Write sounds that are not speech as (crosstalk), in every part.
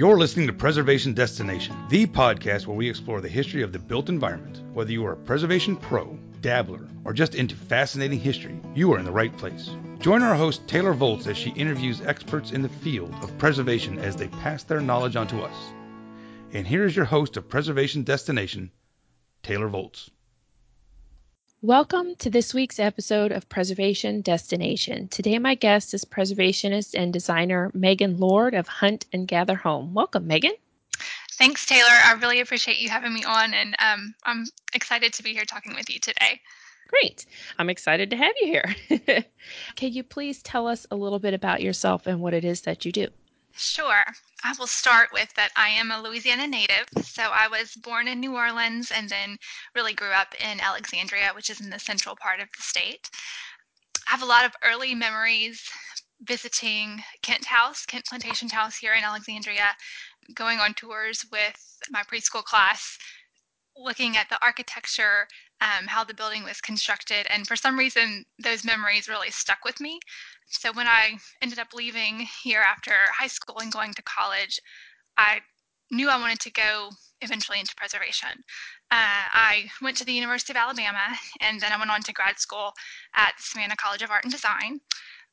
You're listening to Preservation Destination, the podcast where we explore the history of the built environment. Whether you are a preservation pro, dabbler, or just into fascinating history, you are in the right place. Join our host Taylor Volts as she interviews experts in the field of preservation as they pass their knowledge on to us. And here is your host of Preservation Destination, Taylor Volts. Welcome to this week's episode of Preservation Destination. Today, my guest is preservationist and designer Megan Lord of Hunt and Gather Home. Welcome, Megan. Thanks, Taylor. I really appreciate you having me on, and um, I'm excited to be here talking with you today. Great. I'm excited to have you here. (laughs) Can you please tell us a little bit about yourself and what it is that you do? Sure. I will start with that I am a Louisiana native. So I was born in New Orleans and then really grew up in Alexandria, which is in the central part of the state. I have a lot of early memories visiting Kent House, Kent Plantation House here in Alexandria, going on tours with my preschool class, looking at the architecture, um, how the building was constructed. And for some reason, those memories really stuck with me. So when I ended up leaving here after high school and going to college, I knew I wanted to go eventually into preservation. Uh, I went to the University of Alabama and then I went on to grad school at the Savannah College of Art and Design.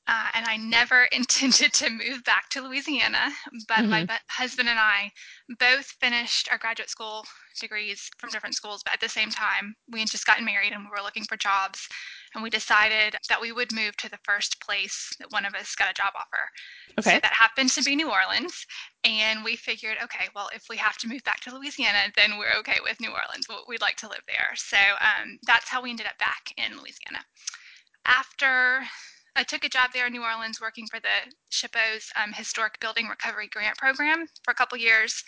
Uh, and I never (laughs) intended to move back to Louisiana, but mm-hmm. my husband and I both finished our graduate school degrees from different schools, but at the same time, we had just gotten married and we were looking for jobs. And we decided that we would move to the first place that one of us got a job offer. Okay. So that happened to be New Orleans. And we figured, okay, well, if we have to move back to Louisiana, then we're okay with New Orleans. We'd like to live there. So um, that's how we ended up back in Louisiana. After I took a job there in New Orleans working for the SHPO's um, Historic Building Recovery Grant Program for a couple years.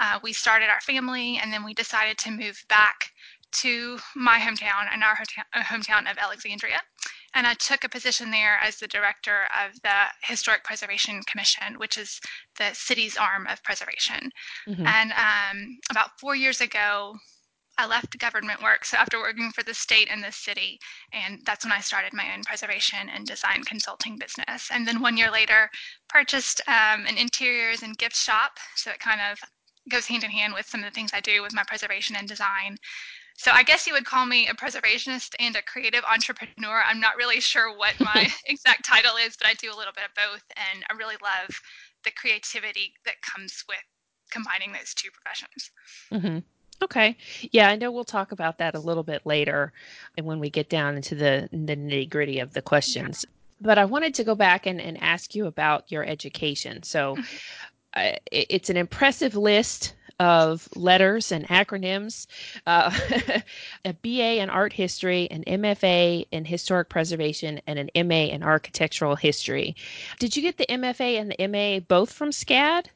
Uh, we started our family and then we decided to move back to my hometown and our uh, hometown of Alexandria. And I took a position there as the director of the Historic Preservation Commission, which is the city's arm of preservation. Mm-hmm. And um, about four years ago, I left government work, so after working for the state and the city, and that's when I started my own preservation and design consulting business. And then one year later, purchased um, an interiors and gift shop. So it kind of goes hand in hand with some of the things I do with my preservation and design. So I guess you would call me a preservationist and a creative entrepreneur. I'm not really sure what my (laughs) (laughs) exact title is, but I do a little bit of both, and I really love the creativity that comes with combining those two professions. Mm-hmm. Okay. Yeah, I know we'll talk about that a little bit later and when we get down into the, the nitty gritty of the questions. But I wanted to go back and, and ask you about your education. So uh, it, it's an impressive list of letters and acronyms uh, (laughs) a BA in art history, an MFA in historic preservation, and an MA in architectural history. Did you get the MFA and the MA both from SCAD?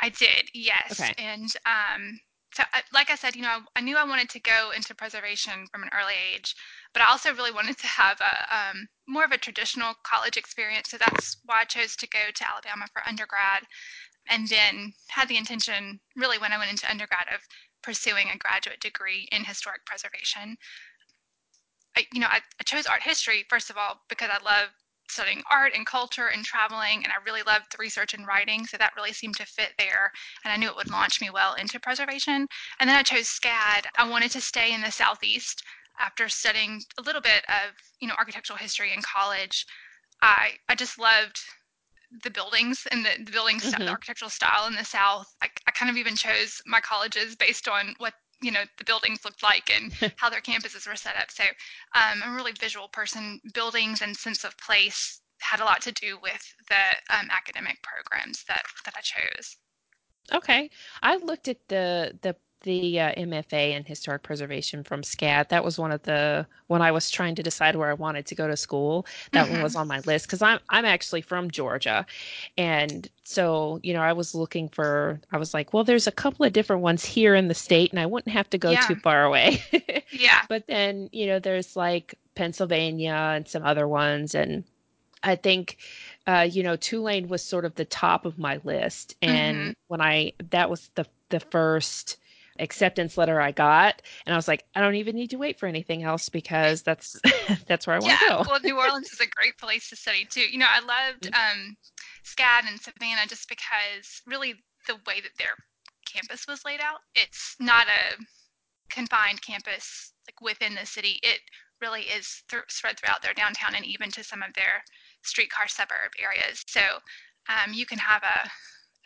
I did, yes. Okay. And um, so like I said, you know, I knew I wanted to go into preservation from an early age, but I also really wanted to have a um, more of a traditional college experience. So that's why I chose to go to Alabama for undergrad, and then had the intention, really, when I went into undergrad, of pursuing a graduate degree in historic preservation. I, you know, I, I chose art history first of all because I love studying art and culture and traveling and i really loved the research and writing so that really seemed to fit there and i knew it would launch me well into preservation. And then i chose scad. I wanted to stay in the southeast after studying a little bit of you know architectural history in college. I i just loved the buildings and the, the building mm-hmm. the architectural style in the south. I, I kind of even chose my colleges based on what you know the buildings looked like and (laughs) how their campuses were set up. So um, I'm a really visual person. Buildings and sense of place had a lot to do with the um, academic programs that that I chose. Okay, I looked at the the the uh, MFA in historic preservation from SCAD. That was one of the when I was trying to decide where I wanted to go to school. That mm-hmm. one was on my list because I'm I'm actually from Georgia, and so you know I was looking for. I was like, well, there's a couple of different ones here in the state, and I wouldn't have to go yeah. too far away. (laughs) yeah. But then you know there's like Pennsylvania and some other ones, and I think uh, you know, Tulane was sort of the top of my list. And mm-hmm. when I, that was the, the first acceptance letter I got, and I was like, I don't even need to wait for anything else because that's (laughs) that's where I want to go. well, New Orleans is a great place to study too. You know, I loved mm-hmm. um, SCAD and Savannah just because really the way that their campus was laid out. It's not a confined campus like within the city. It really is th- spread throughout their downtown and even to some of their streetcar suburb areas. So um, you can have a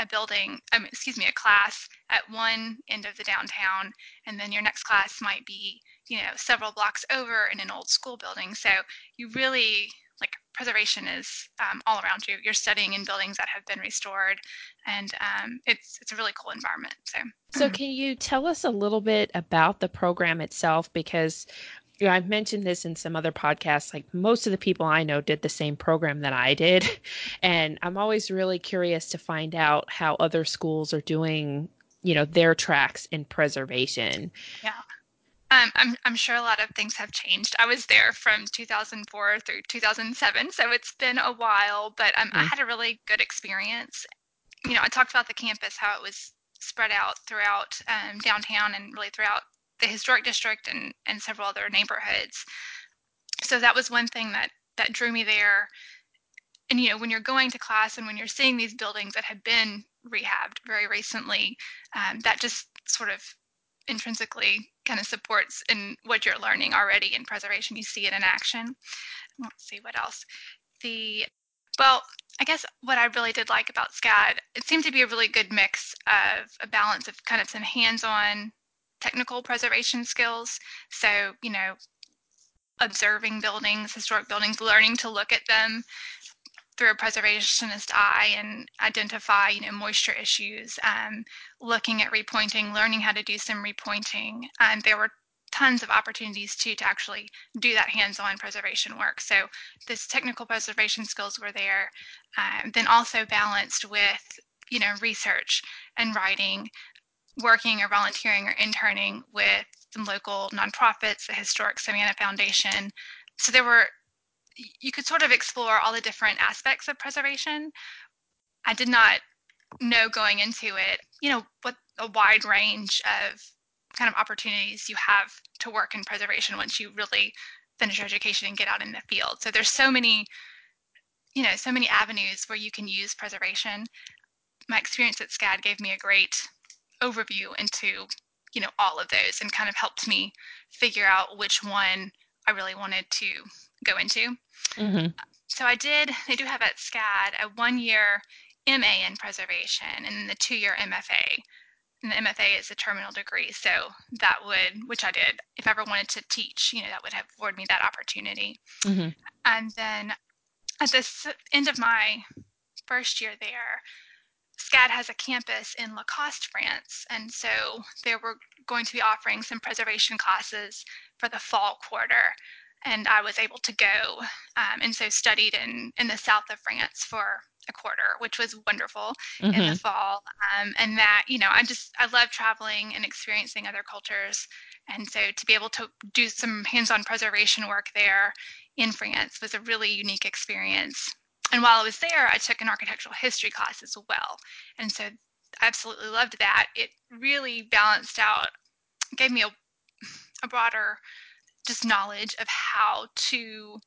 a building, um, excuse me, a class at one end of the downtown, and then your next class might be, you know, several blocks over in an old school building. So you really like preservation is um, all around you. You're studying in buildings that have been restored, and um, it's it's a really cool environment. So, so can you tell us a little bit about the program itself? Because you know, I've mentioned this in some other podcasts. Like most of the people I know did the same program that I did, (laughs) and I'm always really curious to find out how other schools are doing, you know, their tracks in preservation. Yeah. Um, I'm, I'm sure a lot of things have changed. I was there from 2004 through 2007, so it's been a while, but um, mm. I had a really good experience. You know, I talked about the campus, how it was spread out throughout um, downtown and really throughout the historic district and, and several other neighborhoods. So that was one thing that, that drew me there. And, you know, when you're going to class and when you're seeing these buildings that have been rehabbed very recently, um, that just sort of intrinsically kind of supports in what you're learning already in preservation. You see it in action. Let's see what else. The well, I guess what I really did like about SCAD, it seemed to be a really good mix of a balance of kind of some hands-on technical preservation skills. So, you know, observing buildings, historic buildings, learning to look at them, through a preservationist eye and identify, you know, moisture issues, um, looking at repointing, learning how to do some repointing. And there were tons of opportunities too to actually do that hands-on preservation work. So this technical preservation skills were there, um, then also balanced with, you know, research and writing, working or volunteering or interning with some local nonprofits, the Historic Savannah Foundation. So there were you could sort of explore all the different aspects of preservation. I did not know going into it, you know, what a wide range of kind of opportunities you have to work in preservation once you really finish your education and get out in the field. So there's so many, you know, so many avenues where you can use preservation. My experience at SCAD gave me a great overview into, you know, all of those and kind of helped me figure out which one I really wanted to go into. Mm-hmm. So I did, they do have at SCAD a one year MA in preservation and the two year MFA. And the MFA is a terminal degree, so that would, which I did, if I ever wanted to teach, you know, that would have afforded me that opportunity. Mm-hmm. And then at the end of my first year there, SCAD has a campus in Lacoste, France, and so they were going to be offering some preservation classes for the fall quarter and I was able to go um, and so studied in in the south of France for a quarter, which was wonderful mm-hmm. in the mm-hmm. fall. Um, and that you know, I just I love traveling and experiencing other cultures, and so to be able to do some hands-on preservation work there in France was a really unique experience. And while I was there, I took an architectural history class as well, and so I absolutely loved that. It really balanced out, gave me a a broader just knowledge of how to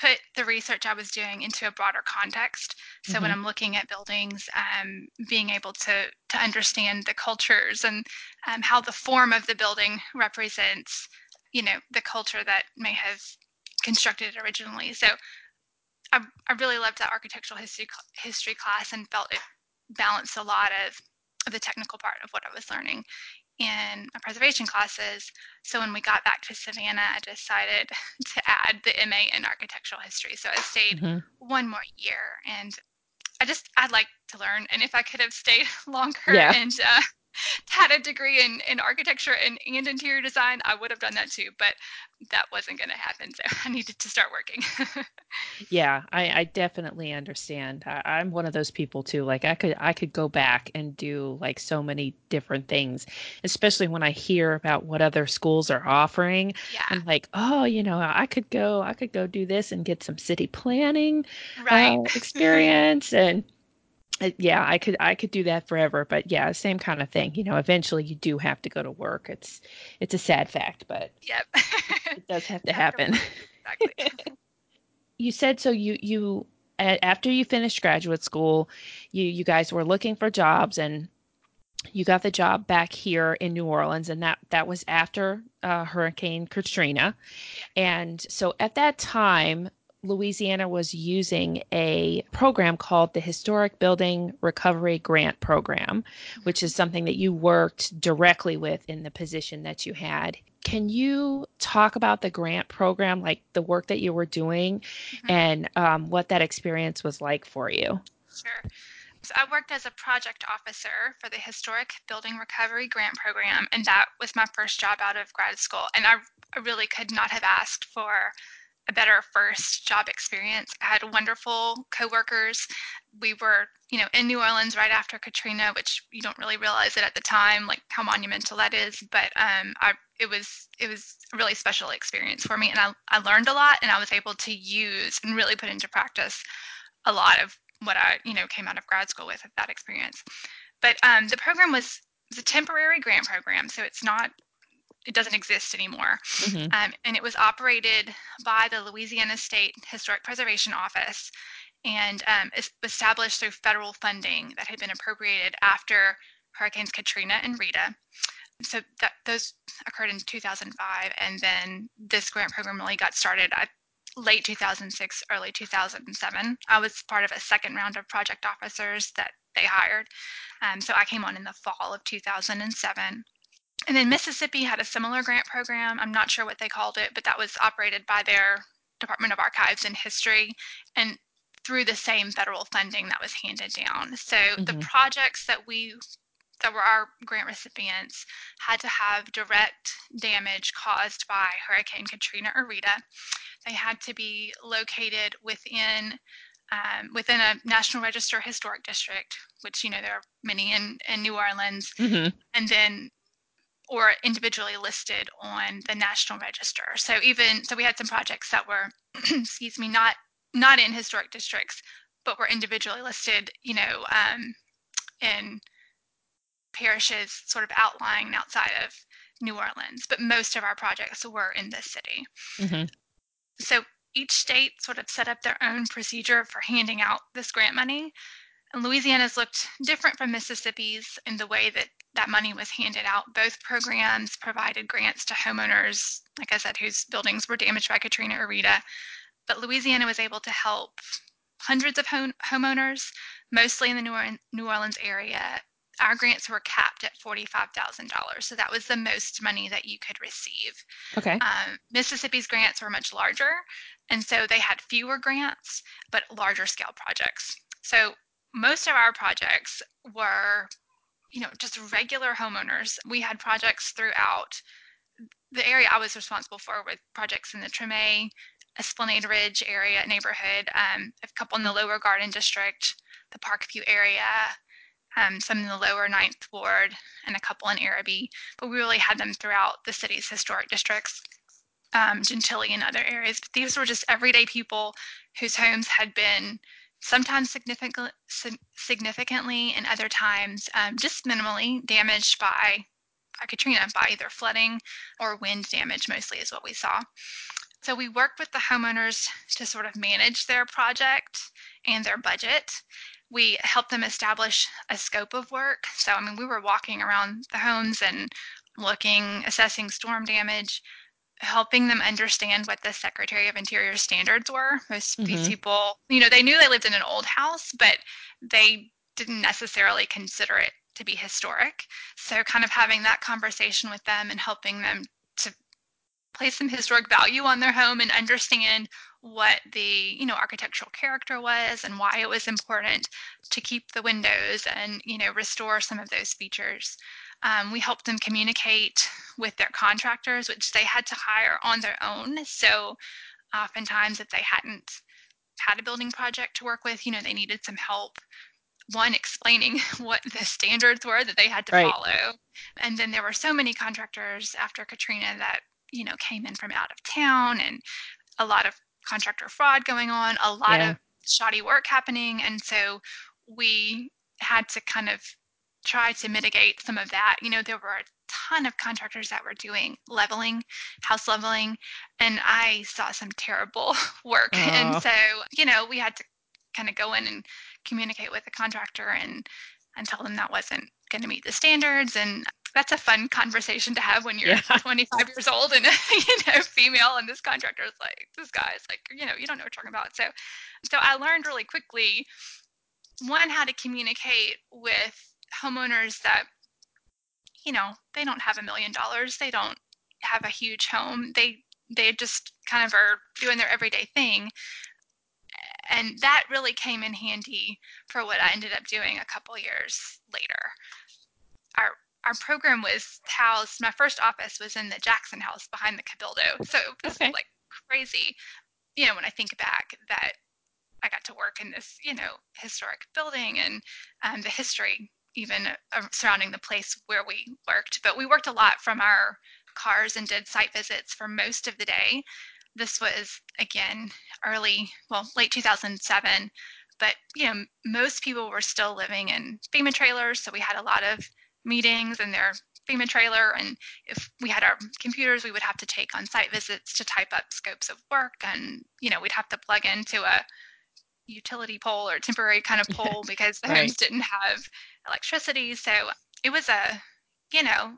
put the research I was doing into a broader context. So mm-hmm. when I'm looking at buildings, um, being able to to understand the cultures and um, how the form of the building represents, you know, the culture that may have constructed it originally. So I, I really loved that architectural history history class and felt it balanced a lot of, of the technical part of what I was learning in my preservation classes. So when we got back to Savannah, I decided (laughs) to add the MA in architectural history. So I stayed mm-hmm. one more year and I just, I'd like to learn. And if I could have stayed (laughs) longer yeah. and uh, (laughs) had a degree in, in architecture and, and interior design, I would have done that too. But that wasn't going to happen. So (laughs) I needed to start working. (laughs) yeah, I, I definitely understand. I, am one of those people too. Like I could I could go back and do like so many different things, especially when I hear about what other schools are offering. Yeah. I'm like, oh, you know, I could go I could go do this and get some city planning right. uh, experience and yeah i could i could do that forever but yeah same kind of thing you know eventually you do have to go to work it's it's a sad fact but yep it does have (laughs) to happen exactly. (laughs) you said so you you after you finished graduate school you you guys were looking for jobs and you got the job back here in New Orleans, and that that was after uh, Hurricane Katrina. And so at that time, Louisiana was using a program called the Historic Building Recovery Grant Program, which is something that you worked directly with in the position that you had. Can you talk about the grant program, like the work that you were doing, mm-hmm. and um, what that experience was like for you? Sure. So I worked as a project officer for the Historic Building Recovery Grant Program, and that was my first job out of grad school. And I, I really could not have asked for a better first job experience. I had wonderful coworkers. We were, you know, in New Orleans right after Katrina, which you don't really realize it at the time, like how monumental that is. But um, I, it was it was a really special experience for me, and I, I learned a lot, and I was able to use and really put into practice a lot of what I, you know, came out of grad school with that experience. But um, the program was, was a temporary grant program, so it's not, it doesn't exist anymore. Mm-hmm. Um, and it was operated by the Louisiana State Historic Preservation Office and um, established through federal funding that had been appropriated after Hurricanes Katrina and Rita. So that, those occurred in 2005, and then this grant program really got started. Late 2006, early 2007. I was part of a second round of project officers that they hired. Um, so I came on in the fall of 2007. And then Mississippi had a similar grant program. I'm not sure what they called it, but that was operated by their Department of Archives and History and through the same federal funding that was handed down. So mm-hmm. the projects that we that were our grant recipients had to have direct damage caused by Hurricane Katrina or Rita. They had to be located within um, within a National Register historic district, which you know there are many in in New Orleans, mm-hmm. and then or individually listed on the National Register. So even so, we had some projects that were, (clears throat) excuse me, not not in historic districts, but were individually listed. You know, um, in parishes sort of outlying outside of New Orleans, but most of our projects were in this city. Mm-hmm. So each state sort of set up their own procedure for handing out this grant money. Louisiana's looked different from Mississippi's in the way that that money was handed out. Both programs provided grants to homeowners, like I said, whose buildings were damaged by Katrina or Rita. But Louisiana was able to help hundreds of home- homeowners, mostly in the New Orleans area, our grants were capped at $45,000. So that was the most money that you could receive. Okay. Um, Mississippi's grants were much larger. And so they had fewer grants, but larger scale projects. So most of our projects were, you know, just regular homeowners. We had projects throughout the area I was responsible for with projects in the Treme, Esplanade Ridge area neighborhood, um, a couple in the Lower Garden District, the Parkview area, um, some in the lower ninth ward, and a couple in Arabi. But we really had them throughout the city's historic districts, um, Gentilly and other areas. But these were just everyday people whose homes had been sometimes significant, significantly and other times um, just minimally damaged by, by Katrina, by either flooding or wind damage, mostly is what we saw. So we worked with the homeowners to sort of manage their project and their budget we helped them establish a scope of work. So, I mean, we were walking around the homes and looking, assessing storm damage, helping them understand what the Secretary of Interior standards were. Most mm-hmm. these people, you know, they knew they lived in an old house, but they didn't necessarily consider it to be historic. So, kind of having that conversation with them and helping them to place some historic value on their home and understand what the you know architectural character was and why it was important to keep the windows and you know restore some of those features um, we helped them communicate with their contractors which they had to hire on their own so oftentimes if they hadn't had a building project to work with you know they needed some help one explaining (laughs) what the standards were that they had to right. follow and then there were so many contractors after katrina that you know came in from out of town and a lot of contractor fraud going on, a lot yeah. of shoddy work happening. And so we had to kind of try to mitigate some of that. You know, there were a ton of contractors that were doing leveling, house leveling, and I saw some terrible (laughs) work. Oh. And so, you know, we had to kind of go in and communicate with the contractor and and tell them that wasn't going to meet the standards and that's a fun conversation to have when you're yeah. (laughs) 25 years old and (laughs) you know female and this contractor is like this guy is like you know you don't know what you're talking about so so i learned really quickly one how to communicate with homeowners that you know they don't have a million dollars they don't have a huge home they they just kind of are doing their everyday thing and that really came in handy for what I ended up doing a couple years later. Our our program was housed. My first office was in the Jackson House behind the Cabildo, so it was okay. like crazy. You know, when I think back, that I got to work in this, you know, historic building and um, the history even uh, surrounding the place where we worked. But we worked a lot from our cars and did site visits for most of the day. This was again early, well, late 2007. But you know, most people were still living in FEMA trailers, so we had a lot of meetings in their FEMA trailer. And if we had our computers, we would have to take on site visits to type up scopes of work, and you know, we'd have to plug into a utility pole or temporary kind of pole because the right. homes didn't have electricity. So it was a, you know,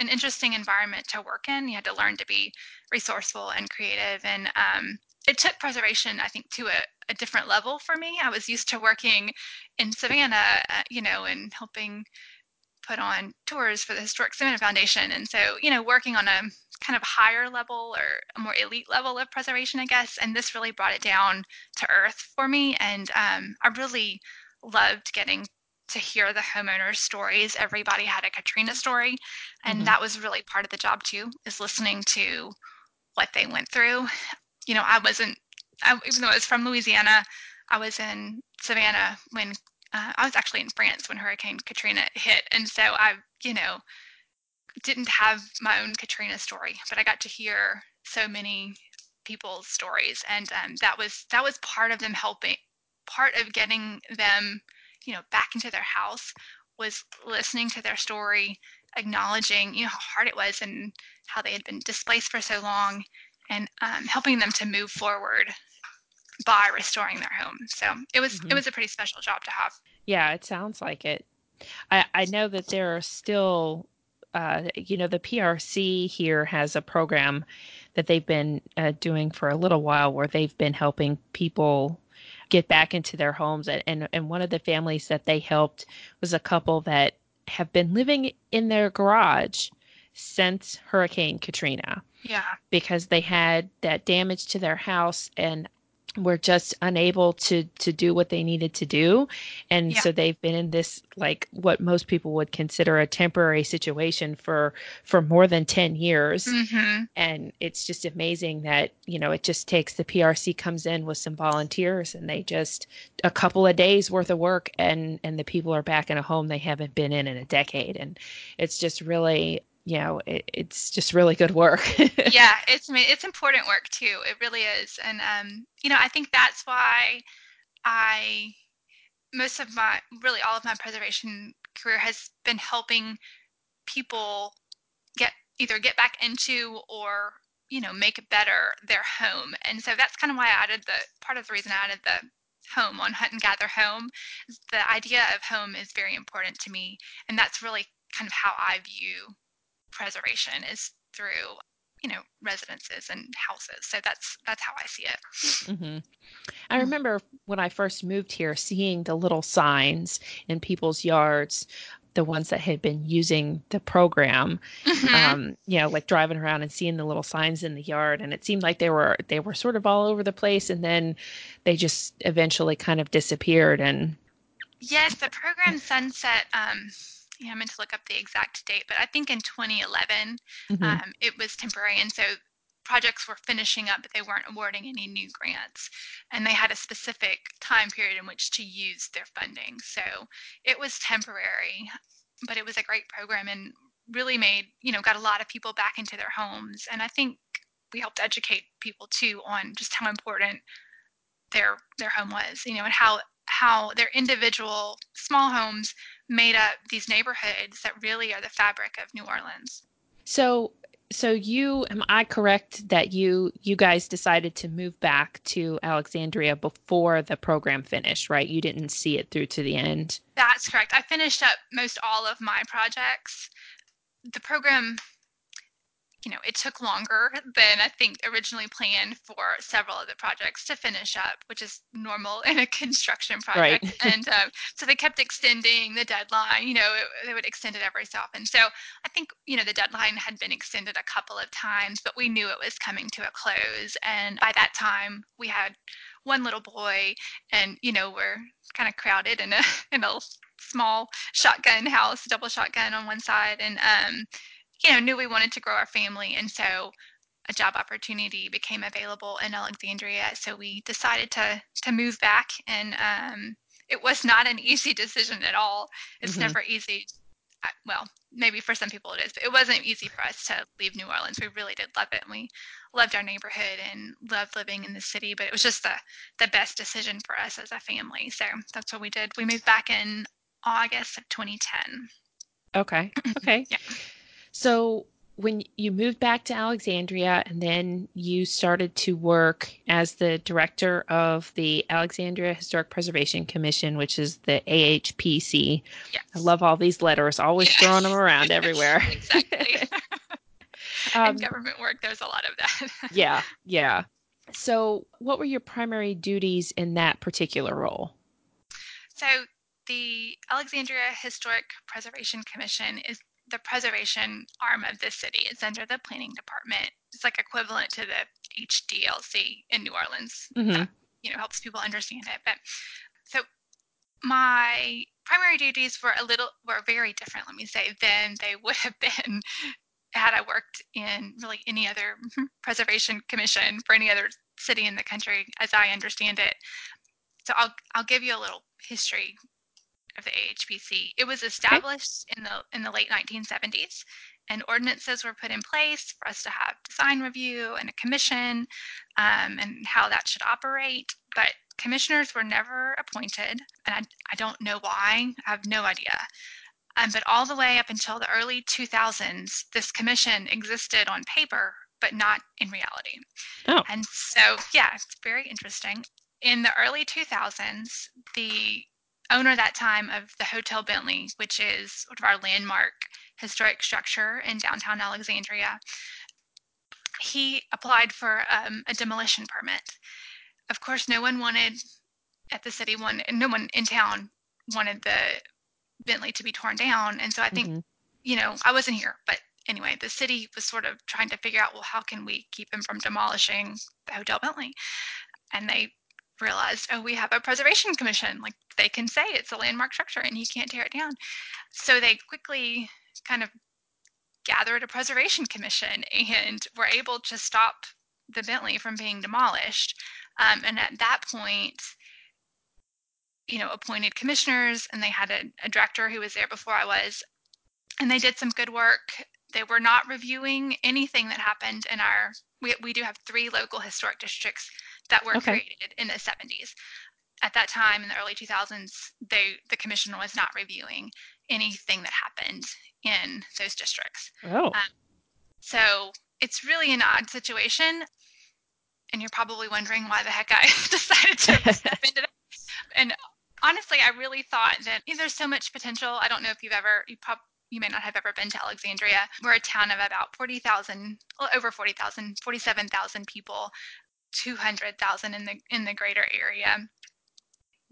an interesting environment to work in. You had to learn to be resourceful and creative. And um, it took preservation, I think, to a, a, different level for me. I was used to working in Savannah, uh, you know, and helping put on tours for the Historic Savannah Foundation. And so, you know, working on a kind of higher level or a more elite level of preservation, I guess. And this really brought it down to earth for me. And um, I really loved getting to hear the homeowners' stories. Everybody had a Katrina story, and mm-hmm. that was really part of the job too, is listening to what they went through. You know, I wasn't, I, even though I was from Louisiana, I was in Savannah when uh, I was actually in France when Hurricane Katrina hit, and so I, you know, didn't have my own Katrina story, but I got to hear so many people's stories, and um, that was that was part of them helping, part of getting them you know back into their house was listening to their story acknowledging you know how hard it was and how they had been displaced for so long and um, helping them to move forward by restoring their home. So it was mm-hmm. it was a pretty special job to have. Yeah it sounds like it. I i know that there are still uh, you know the prc here has a program that they've been uh, doing for a little while where they've been helping people get back into their homes. And, and one of the families that they helped was a couple that have been living in their garage since Hurricane Katrina. Yeah. Because they had that damage to their house and were just unable to to do what they needed to do and yeah. so they've been in this like what most people would consider a temporary situation for for more than 10 years mm-hmm. and it's just amazing that you know it just takes the PRC comes in with some volunteers and they just a couple of days worth of work and and the people are back in a home they haven't been in in a decade and it's just really you know it, it's just really good work. (laughs) Yeah it's it's important work too it really is and um you know i think that's why i most of my really all of my preservation career has been helping people get either get back into or you know make better their home and so that's kind of why i added the part of the reason i added the home on hunt and gather home the idea of home is very important to me and that's really kind of how i view preservation is through you know residences and houses. So that's that's how i see it. Mm-hmm. i remember when i first moved here seeing the little signs in people's yards the ones that had been using the program mm-hmm. um, you know like driving around and seeing the little signs in the yard. And it seemed like they were they were sort of all over the place. And then they just eventually kind of disappeared and yes the program sunset um, yeah, I meant to look up the exact date, but I think in 2011 mm-hmm. um, it was temporary, and so projects were finishing up, but they weren't awarding any new grants, and they had a specific time period in which to use their funding. So it was temporary, but it was a great program and really made you know got a lot of people back into their homes, and I think we helped educate people too on just how important their their home was, you know, and how how their individual small homes made up these neighborhoods that really are the fabric of New Orleans. So so you am I correct that you you guys decided to move back to Alexandria before the program finished, right? You didn't see it through to the end. That's correct. I finished up most all of my projects. The program you know, it took longer than I think originally planned for several of the projects to finish up, which is normal in a (laughs) construction project. Right. and um, so they kept extending the deadline. You know, it, they would extend it every so often. So I think you know the deadline had been extended a couple of times, but we knew it was coming to a close. And by that time, we had one little boy, and you know, we're kind of crowded in a (laughs) in a small shotgun house, double shotgun on one side, and um you know, knew we wanted to grow our family. And so a job opportunity became available in Alexandria. So we decided to to move back and um, it was not an (laughs) easy decision at all. It's Mhm. never easy. Well, maybe for some people it is, but it wasn't easy for us to leave New Orleans. We really did love it, and we loved our neighborhood and loved living in the city. But it was just the the best decision for us as a family. So that's what we did. We moved back in August of 2010. Okay. (clears throat) Okay. Yeah. So when you moved back to Alexandria and then you started to work as the director of the Alexandria Historic Preservation Commission, which is the AHPC. Yes. I love all these letters, always Yeah. throwing them around (laughs) everywhere. exactly. (laughs) Um, in government work, there's a lot of that. (laughs) yeah, yeah. So, what were your primary duties in that particular role? so, the Alexandria Historic Preservation Commission is the preservation arm of the city. It's under the planning department. It's like equivalent to the HDLC in New Orleans. Mhm. That, you know, helps people understand it. But so my primary duties were a little were very different, let me say, than they (laughs) would have been had I worked in really any other (laughs) preservation commission for any other city in the country, as I understand it. So I'll I'll give you a little history of the AHPC. It was established in the in the late 1970s, and ordinances were put in place for us to have design review and a commission, um, and how that should operate. But commissioners were never appointed, and I, I don't know why. I have no idea. Um, but all the way up until the early 2000s, this commission existed on paper, but not in reality. Oh. And so, yeah, it's very interesting. In the early 2000s, the owner at that time of the Hotel Bentley, which is sort of our landmark historic structure in downtown Alexandria, he applied for um, a demolition permit. Of course, no one wanted at the city one, no one in town wanted the Bentley to be torn down, and so I think Mhm. you know, I wasn't here, but anyway, the city was sort of trying to figure out, well, how can we keep him from demolishing the Hotel Bentley? And they realized, oh, we have a preservation commission. Like they can say it's a landmark structure and you can't tear it down. So they quickly kind of gathered a preservation commission and were able to stop the Bentley from being demolished. Um, and at that point, you know, appointed commissioners and they had a, a director who was there before I was and they did some good work. They were not reviewing anything that happened in our. We, we do have three local historic districts that were Okay. created in the 70s. At that time, in the early 2000s, they the commission was not reviewing anything that happened in those districts. Oh. Um, so it's really an odd situation, and you're probably wondering why the heck I (laughs) decided to (laughs) step into that. And honestly, I really thought that you know, there's so much potential. I don't know if you've ever you prob you may not have ever been to Alexandria. We're a town of about 40,000, well, over 40,000, 47,000 people, 200,000 in the in the greater area.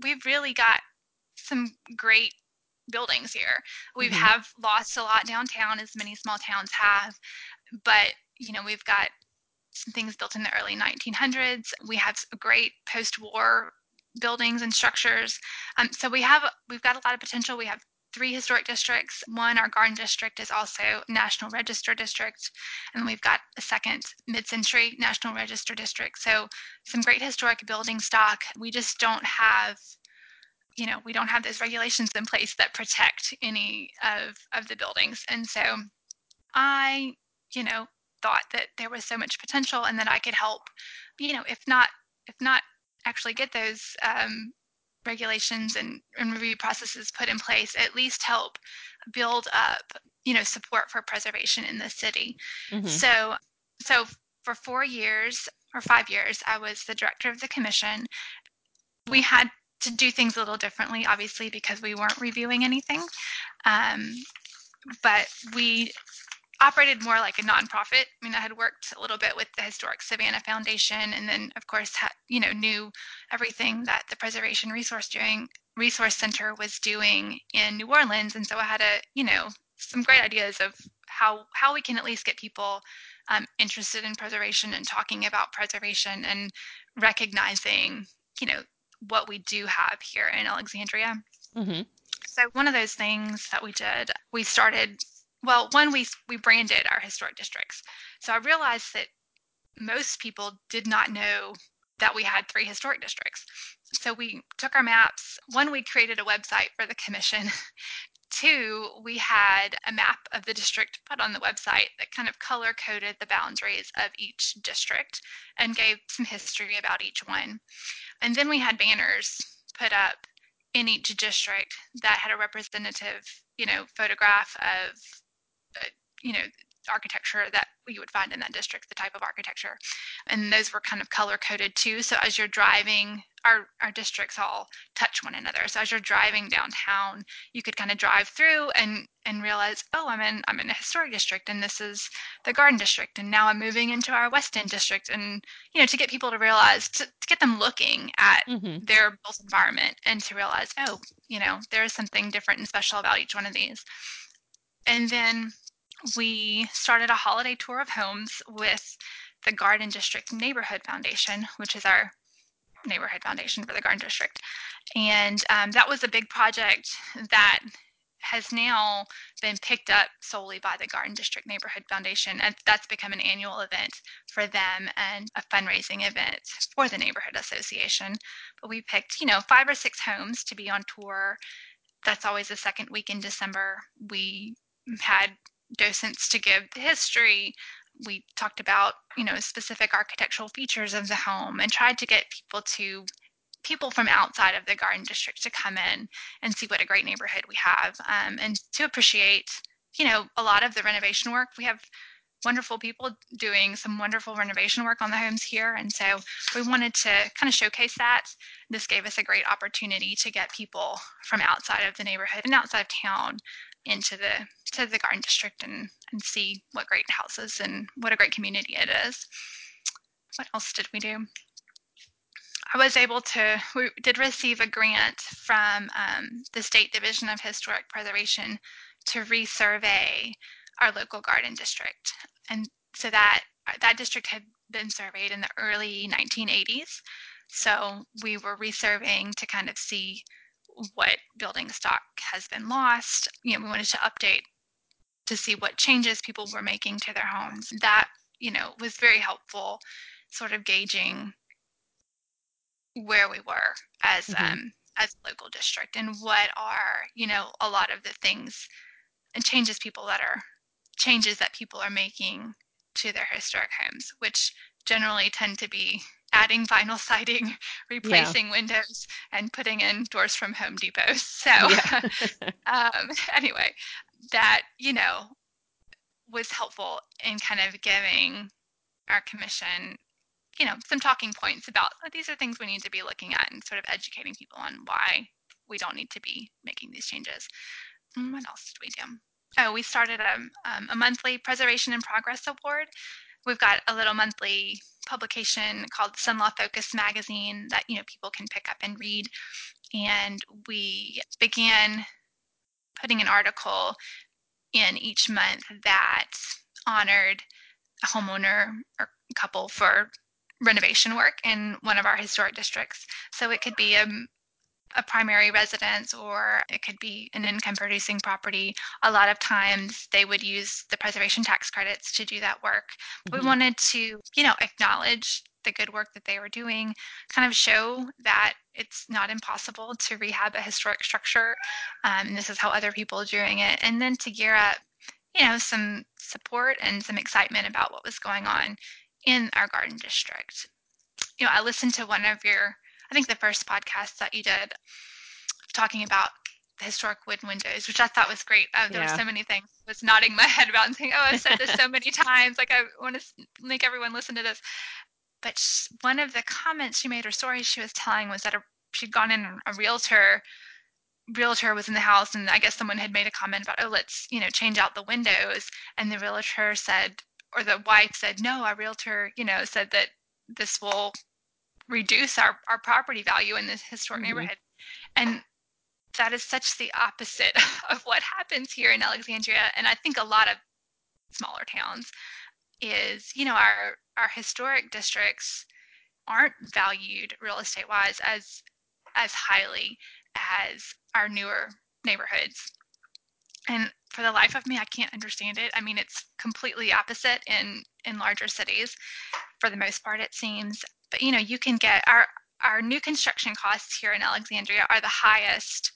We've really got some great buildings here. We Mhm. have lost a lot downtown, as many small towns have, but you know we've got some things built in the early 1900s. We have great post-war buildings and structures. Um, so we have we've got a lot of potential. We have three historic districts. One, our Garden District, is also National Register District, and we've got a second mid-century National Register District. So some great historic building stock. We just don't have you know we don't have those regulations in place that protect any of of the buildings and so i you know thought that there was so much potential and that i could help you know if not if not actually get those um, regulations and, and review processes put in place at least help build up you know, support for preservation in the city. Mm-hmm. So, so for four years or five years, I was the director of the commission. We had to do things a little differently, obviously, because we weren't reviewing anything. Um, but we operated more like a nonprofit. I mean, I had worked a little bit with the Historic Savannah Foundation, and then, of course, had, you know, knew everything that the Preservation Resource doing Resource Center was doing in New Orleans, and so I had a, you know, some great ideas of how how we can at least get people um, interested in preservation and talking about preservation and recognizing, you know, what we do have here in Alexandria. Mm-hmm. So one of those things that we did, we started. Well, one we we branded our historic districts. So I realized that most people did not know that we had three historic districts. So we took our maps. One, we created a website for the commission (laughs) Two, we had a map of the district put on the website that kind of color coded the boundaries of each district and gave some history about each one. And then we had banners put up in each district that had a representative, you know, photograph of, you know, architecture that you would find in that district, the type of architecture. And those were kind of color coded too. So as you're driving, our, our districts all touch one another. So as you're driving downtown, you could kind of drive through and, and realize, oh, I'm in I'm in a historic district and this is the garden district. And now I'm moving into our West End district. And, you know, to get people to realize, to, to get them looking at mm-hmm. their built environment and to realize, oh, you know, there's something different and special about each one of these. And then we started a holiday tour of homes with the Garden District Neighborhood Foundation, which is our neighborhood foundation for the Garden District. And um, that was a big project that has now been picked up solely by the Garden District Neighborhood Foundation. And that's become an annual event for them and a fundraising event for the Neighborhood Association. But we picked, you know, five or six homes to be on tour. That's always the second week in December. We had docents to give the history. We talked about, you know, specific architectural features of the home and tried to get people to people from outside of the garden district to come in and see what a great neighborhood we have um, and to appreciate, you know, a lot of the renovation work. We have wonderful people doing some wonderful renovation work on the homes here. And so we wanted to kind of showcase that. This gave us a great opportunity to get people from outside of the neighborhood and outside of town into the to the garden district and and see what great houses and what a great community it is. What else did we do? I was able to, we did receive a grant from um, the State Division of Historic Preservation to resurvey our local garden district. And so that that district had been surveyed in the early 1980s. So we were resurveying to kind of see what building stock has been lost. You know, we wanted to update to see what changes people were making to their homes. That, you know, was very helpful, sort of gauging where we were as mm-hmm. um, as a local district and what are, you know, a lot of the things and changes people that are changes that people are making to their historic homes, which generally tend to be adding vinyl siding, (laughs) replacing yeah. windows, and putting in doors from Home Depot. (laughs) So, yeah. (laughs) um, anyway, that, you know, was helpful in kind of giving our commission, you know, some talking points about oh, these are things we need to be looking at and sort of educating people on why we don't need to be making these changes. And what else did we do? Oh, we started a, um, a monthly Preservation in Progress Award we've got a little monthly publication called CenLA Focus magazine that you know people can pick up and read. And we began putting an article in each month that honored a homeowner or couple for renovation work in one of our historic districts. So it could be a a primary residence or it could be an income producing property. A lot of times they would use the preservation tax credits to do that work. Mm-hmm. We wanted to, you know, acknowledge the good work that they were doing, kind of show that it's not impossible to rehab a historic structure. Um, and this is how other people are doing it. And then to gear up, you know, some support and some excitement about what was going on in our garden district. You know, I listened to one of your I think the first podcast that you did talking about the historic wood windows, which I thought was great. Uh, there Yeah. were so many things I was nodding my (laughs) head about and saying, "Oh, I've said this so many (laughs) times. Like I want to make everyone listen to this." But sh- one of the comments she made, or stories she was telling, was that a, she'd gone in a realtor. Realtor was in the house, and I guess someone had made a comment about, "Oh, let's you know change out the windows," and the realtor said, or the wife said, "No, our realtor, you know, said that this will reduce our, our property value in this historic Mhm. neighborhood. And that is such the opposite (laughs) of what happens here in Alexandria. And I think a lot of smaller towns is, you know, our our historic districts aren't valued real estate wise as as highly as our newer neighborhoods. And for the life of me, I can't understand it. I mean, it's completely opposite in in larger cities for the most part it seems but you know you can get our our new construction costs here in alexandria are the highest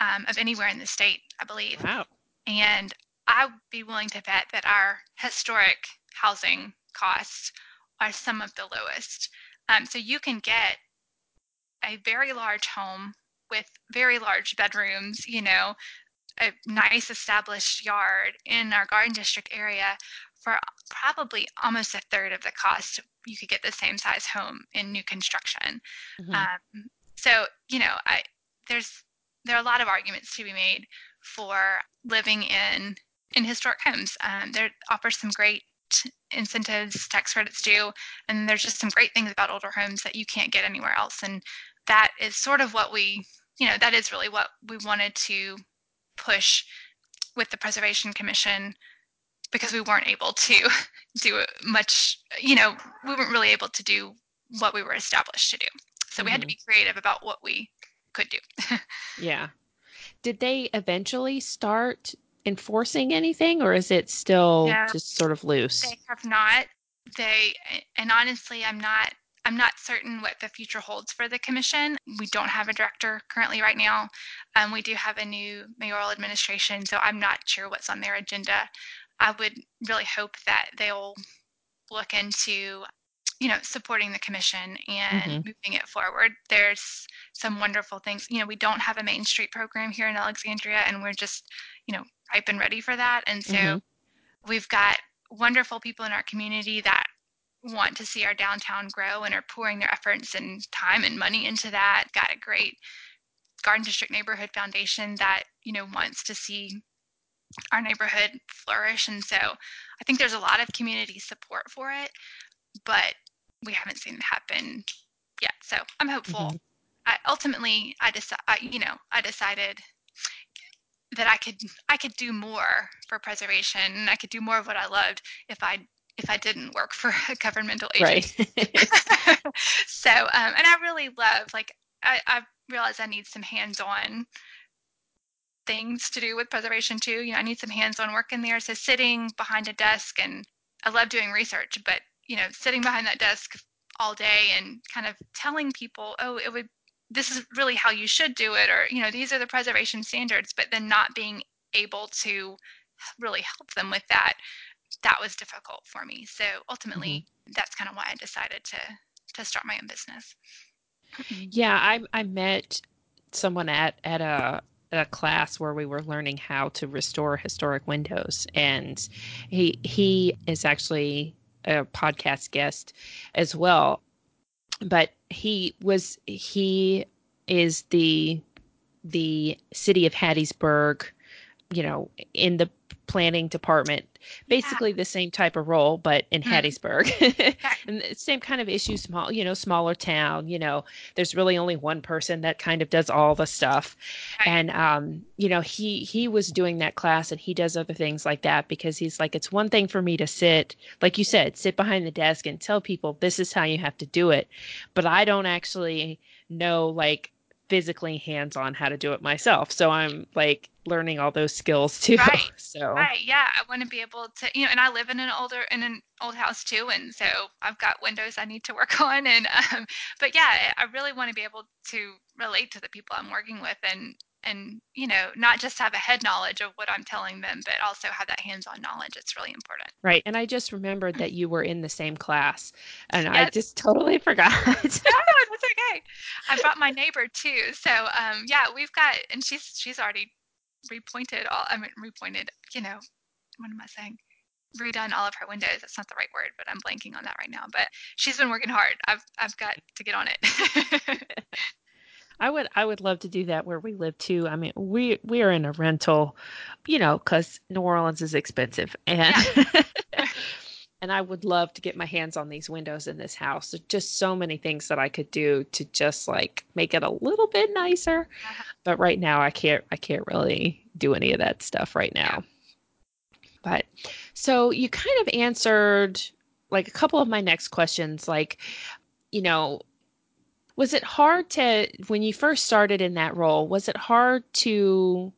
um, of anywhere in the state i believe Wow. and i would be willing to bet that our historic housing costs are some of the lowest um, so you can get a very large home with very large bedrooms you know a nice established yard in our garden district area for probably almost a third of the cost you could get the same size home in new construction. Mhm. um, so you know i there's there are a lot of arguments to be made for living in in historic homes. Um, there offers some great incentives tax credits do and there's just some great things about older homes that you can't get anywhere else. And that is sort of what we you know that is really what we wanted to push with the preservation commission because we weren't able to (laughs) do much you know we weren't really able to do what we were established to do. So we had to be creative about what we could do. (laughs) Yeah. Did they eventually start enforcing anything or is it still Yeah. just sort of loose? they have not. They and honestly i'm not i'm not certain what the future holds for the commission. We don't have a director currently right now. Um, we do have a new mayoral administration so i'm not sure what's on their agenda i would really hope that they'll look into you know supporting the commission and Mhm. moving it forward there's some wonderful things you know we don't have a main street program here in alexandria and we're just you know ripe and ready for that and so Mhm. we've got wonderful people in our community that want to see our downtown grow and are pouring their efforts and time and money into that got a great garden district neighborhood foundation that you know wants to see our neighborhood flourish and so i think there's a lot of community support for it but we haven't seen it happen yet so i'm hopeful Mhm. I, ultimately i decided you know i decided that i could i could do more for preservation and i could do more of what i loved if i if i didn't work for a governmental agency Right. (laughs) so um, and i really love like I, I realize i need some hands-on things to do with preservation too. You know i need some hands-on work in there. So sitting behind a desk and i love doing research but you know sitting behind that desk all day and kind of telling people oh it would this is really how you should do it or you know these are the preservation standards but then not being able to really help them with that that was difficult for me. So ultimately mm-hmm. that's kind of why i decided to to start my own business. Yeah, I I met someone at at a a class where we were learning how to restore historic windows, and he he is actually a podcast guest as well. But he was he is the the city of Hattiesburg, you know, in the planning department. Basically the same type of role, but in Mm. Hattiesburg. (laughs) and same kind of issue, small, you know, smaller town, you know, there's really only one person that kind of does all the stuff. And um, you know, he he was doing that class and he does other things like that because he's like, it's one thing for me to sit, like you said, sit behind the desk and tell people this is how you have to do it. But I don't actually know like physically hands on how to do it myself. So I'm like learning all those skills too. Right. (laughs) So Right. Yeah. I want to be able to, you know, and I live in an older, in an old house too. And so I've got windows I need to work (laughs) on. And, um, but yeah, I really want to be able to relate to the people I'm working with and and you know not just have a head knowledge of what i'm telling them but also have that hands-on knowledge it's really important right and i just remembered that you were in the same class and yes. i just totally (laughs) forgot no that's okay i brought my neighbor too so um, yeah we've got and she's she's already repointed all i mean repointed you know what am i saying redone all of her windows. That's not the right word, but I'm blanking on that right now. But she's been working hard. I've I've got to get on it. (laughs) I would I would love to do that where we live too. I mean, we we are in a rental, you know, cuz New Orleans is expensive and yeah. (laughs) and I would love to get my hands on these windows in this house. There's just so many things that I could do to just like make it a little bit nicer. Uh-huh. But right now I can't I can't really do any of that stuff right now. But so you kind of answered like a couple of my next questions like you know was it hard to when you first started in that role was it hard to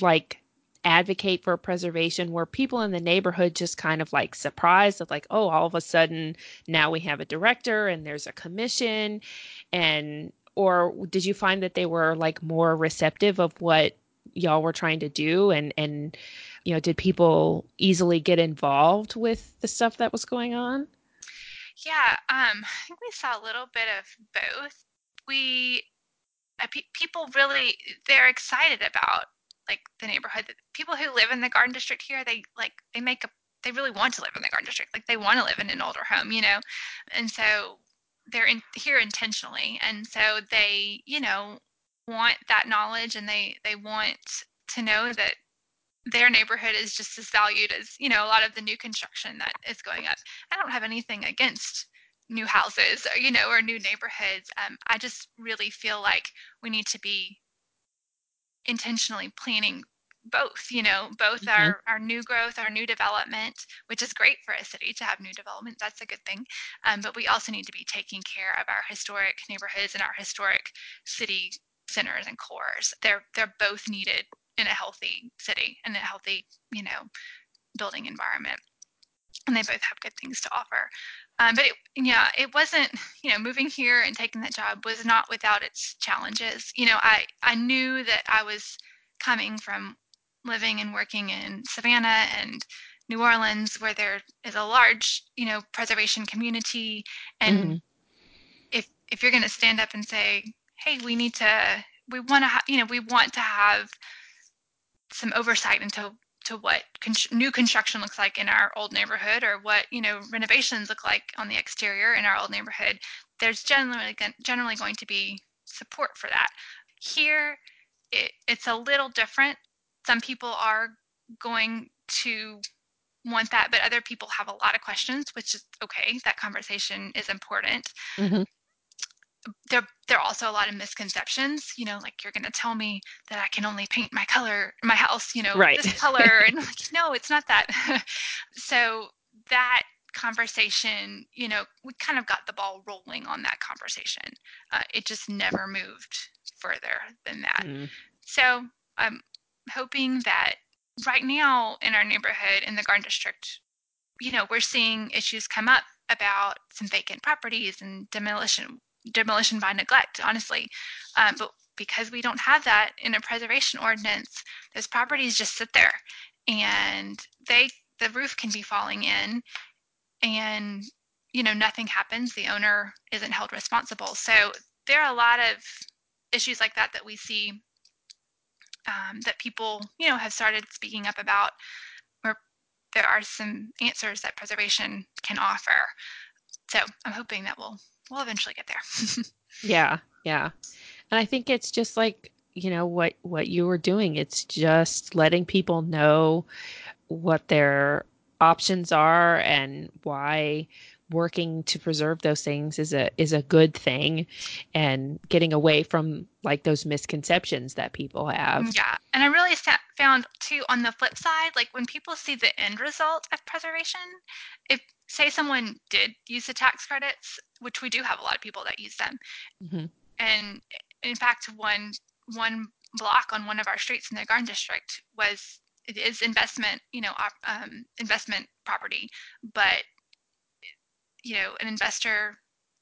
like advocate for preservation? Were people in the neighborhood just kind of like surprised of like oh all of a sudden now we have a director and there's a commission and or did you find that they were like more receptive of what y'all were trying to do? And and you know did people easily get involved with the stuff that was going on yeah, um, I think we saw a little bit of both. We uh, pe- people really they're excited about like the neighborhood. People who live in the garden district here, they like they make a they really want to live in the garden district. Like they want to live in an older home, you know, and so they're in here intentionally, and so they you know want that knowledge and they they want to know that their neighborhood is just as valued as you know a lot of the new construction that is going up. I don't have anything against new houses or you know or new neighborhoods. Um, i just really feel like we need to be intentionally planning both you know both mm-hmm. our our new growth our new development which is great for a city to have new development. That's a good thing. Um, but we also need to be taking care of our historic neighborhoods and our historic city centers and cores. They're they're both needed in a healthy city and a healthy, you know, building environment. And they both have good things to offer. Um, but it, yeah, it wasn't, you know, moving here and taking that job was not without its challenges. You know, I, I knew that I was coming from living and working in Savannah and New Orleans, where there is a large, you know, preservation community. And mm-hmm. if if you're going to stand up and say, "Hey, we need to, we want to, ha- you know, we want to have some oversight into to what con- new construction looks like in our old neighborhood or what you know renovations look like on the exterior in our old neighborhood there's generally generally going to be support for that. Here it, it's a little different. Some people are going to want that but other people have a lot of questions which is okay. That conversation is important. Mm-hmm there there are also a lot of misconceptions you know like you're going to tell me that i can only paint my color my house you know right. this (laughs) color and like no it's not that (laughs) so that conversation you know we kind of got the ball rolling on that conversation uh, it just never moved further than that mm. so i'm hoping that right now in our neighborhood in the garden district you know we're seeing issues come up about some vacant properties and demolition demolition by neglect, honestly. Um, but because we don't have that in a preservation ordinance, those properties just sit there, and they the roof can be falling in, and you know nothing happens. The owner isn't held responsible. So there are a lot of issues like that that we see um, that people you know have started speaking up about, where there are some answers that preservation can offer. So I'm hoping that we'll we'll eventually get there. (laughs) yeah, yeah. And I think it's just like, you know, what what you were doing. It's just letting people know what their options are and why working to preserve those things is a is a good thing and getting away from like those misconceptions that people have. Yeah. And I really found too on the flip side like when people see the end result of preservation if say someone did use the tax credits, which we do have a lot of people that use them, mm-hmm. and in fact, one one block on one of our streets in the Garden District was it is investment, you know, um, investment property, but you know, an investor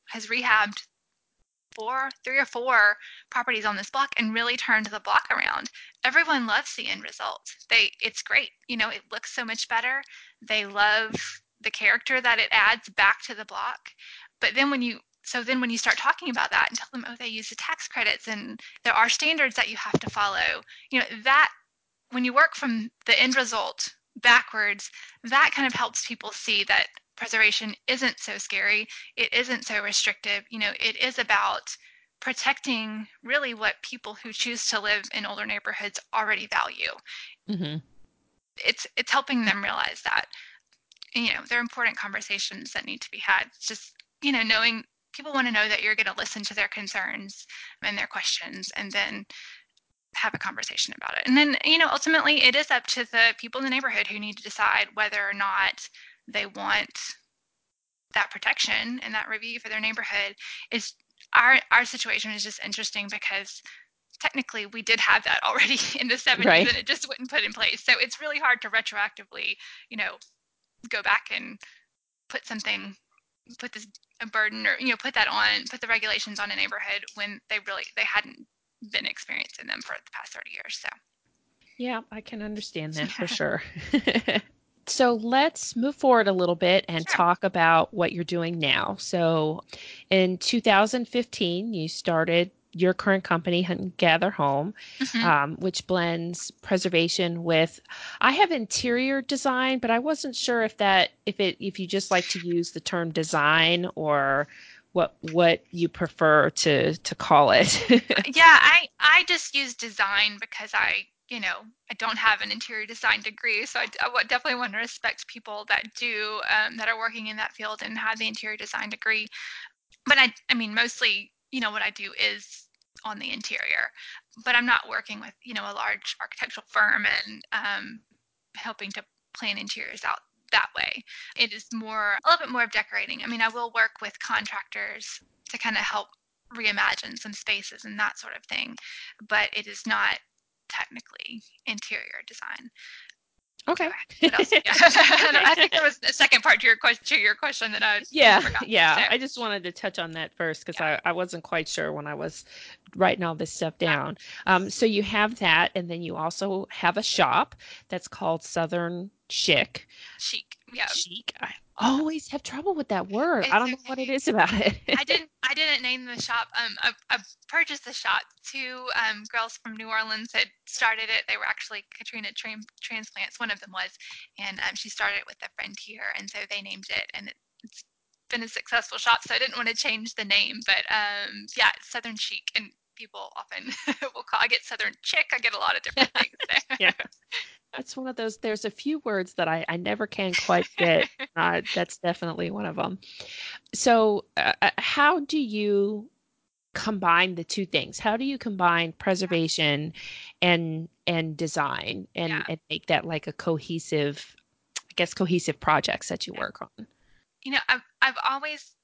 has rehabbed four, three or four properties on this block and really turned the block around. Everyone loves the end result. They, it's great. You know, it looks so much better. They love the character that it adds back to the block. But then when you, so then when you start talking about that and tell them, oh, they use the tax credits and there are standards that you have to follow, you know, that when you work from the end result backwards, that kind of helps people see that preservation isn't so scary. It isn't so restrictive. You know, it is about protecting really what people who choose to live in older neighborhoods already value. Mm-hmm. It's it's helping them realize that. You know, there are important conversations that need to be had. It's just you know, knowing people want to know that you're going to listen to their concerns and their questions, and then have a conversation about it. And then, you know, ultimately it is up to the people in the neighborhood who need to decide whether or not they want that protection and that review for their neighborhood is our our situation is just interesting because technically we did have that already (laughs) in the 70s right. and it just wouldn't put in place. So it's really hard to retroactively you know go back and put something put this a burden or you know put that on put the regulations on a neighborhood when they really they hadn't been experiencing them for the past 30 years so. Yeah i can understand that for (laughs) sure (laughs) so let's move forward a little bit and sure. talk about what you're doing now. So in 2015, you started your current company, Hunt and Gather Home, mm-hmm. um, which blends preservation with. I have interior design, but I wasn't sure if that if it if you just like to use the term design or what what you prefer to to call it. (laughs) yeah, I I just use design because I you know, I don't have an interior design degree, so I, I definitely want to respect people that do, um, that are working in that field and have the interior design degree. But I, I mean, mostly, you know, what I do is on the interior, but I'm not working with, you know, a large architectural firm and um, helping to plan interiors out that way. It is more, a little bit more of decorating. I mean, I will work with contractors to kind of help reimagine some spaces and that sort of thing, but it is not technically interior design. Okay. Yeah. I think there was a (laughs) (laughs) second part to your question. To your question that I yeah yeah. I just wanted to touch on that first because yeah. I, I wasn't quite sure when I was writing all this stuff down. Yeah. Um, so you have that, and then you also have a shop that's called Southern Chic. Chic. Yeah. Chic. I always have trouble with that word. I don't know what it is about (laughs) it. I didn't I didn't name the shop. Um I, I purchased the shop. Two um girls from New Orleans had started it. They were actually Katrina tra- transplants, one of them was, and um she started it with a friend here and so they named it and it, it's been a successful shop, so I didn't want to change the name. But um yeah, Southern Chic and people often (laughs) will call I get Southern Chick. I get a lot of different (laughs) things there. yeah. That's one of those. There's a few words that I, I never can quite get. (laughs) uh, that's definitely one of them. So, uh, uh, how do you combine the two things? How do you combine preservation and and design and, yeah. and make that like a cohesive, I guess, cohesive projects that you work on? You know, I've I've always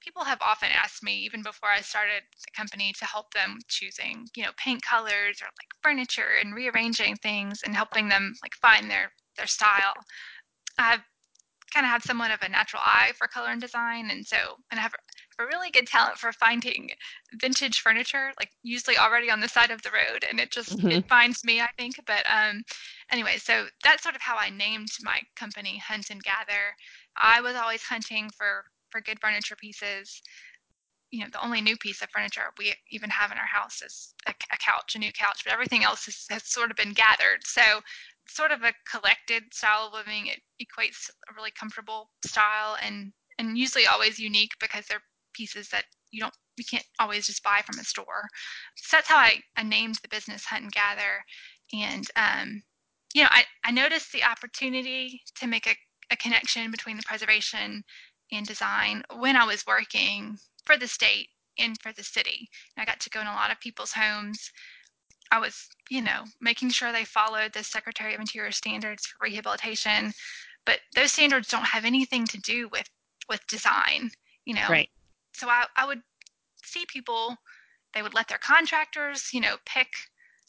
people have often asked me even before I started the company to help them choosing, you know, paint colors or like furniture and rearranging things and helping them like find their their style. I've kind of had somewhat of a natural eye for color and design and so and I have a really good talent for finding vintage furniture like usually already on the side of the road and it just mm-hmm. it finds me I think but um anyway so that's sort of how I named my company Hunt and Gather I was always hunting for for good furniture pieces. You know, the only new piece of furniture we even have in our house is a, a couch, a new couch, but everything else is, has sort of been gathered. So, sort of a collected style of living. It equates a really comfortable style and and usually always unique because they're pieces that you don't you can't always just buy from a store. So that's how I, I named the business Hunt and Gather. And um, you know, I, I noticed the opportunity to make a, a connection between the preservation and design when I was working for the state and for the city. I got to go in a lot of people's homes. I was, you know, making sure they followed the Secretary of Interior standards for rehabilitation, but those standards don't have anything to do with with design, you know. Right. So I, I would see people, they would let their contractors, you know, pick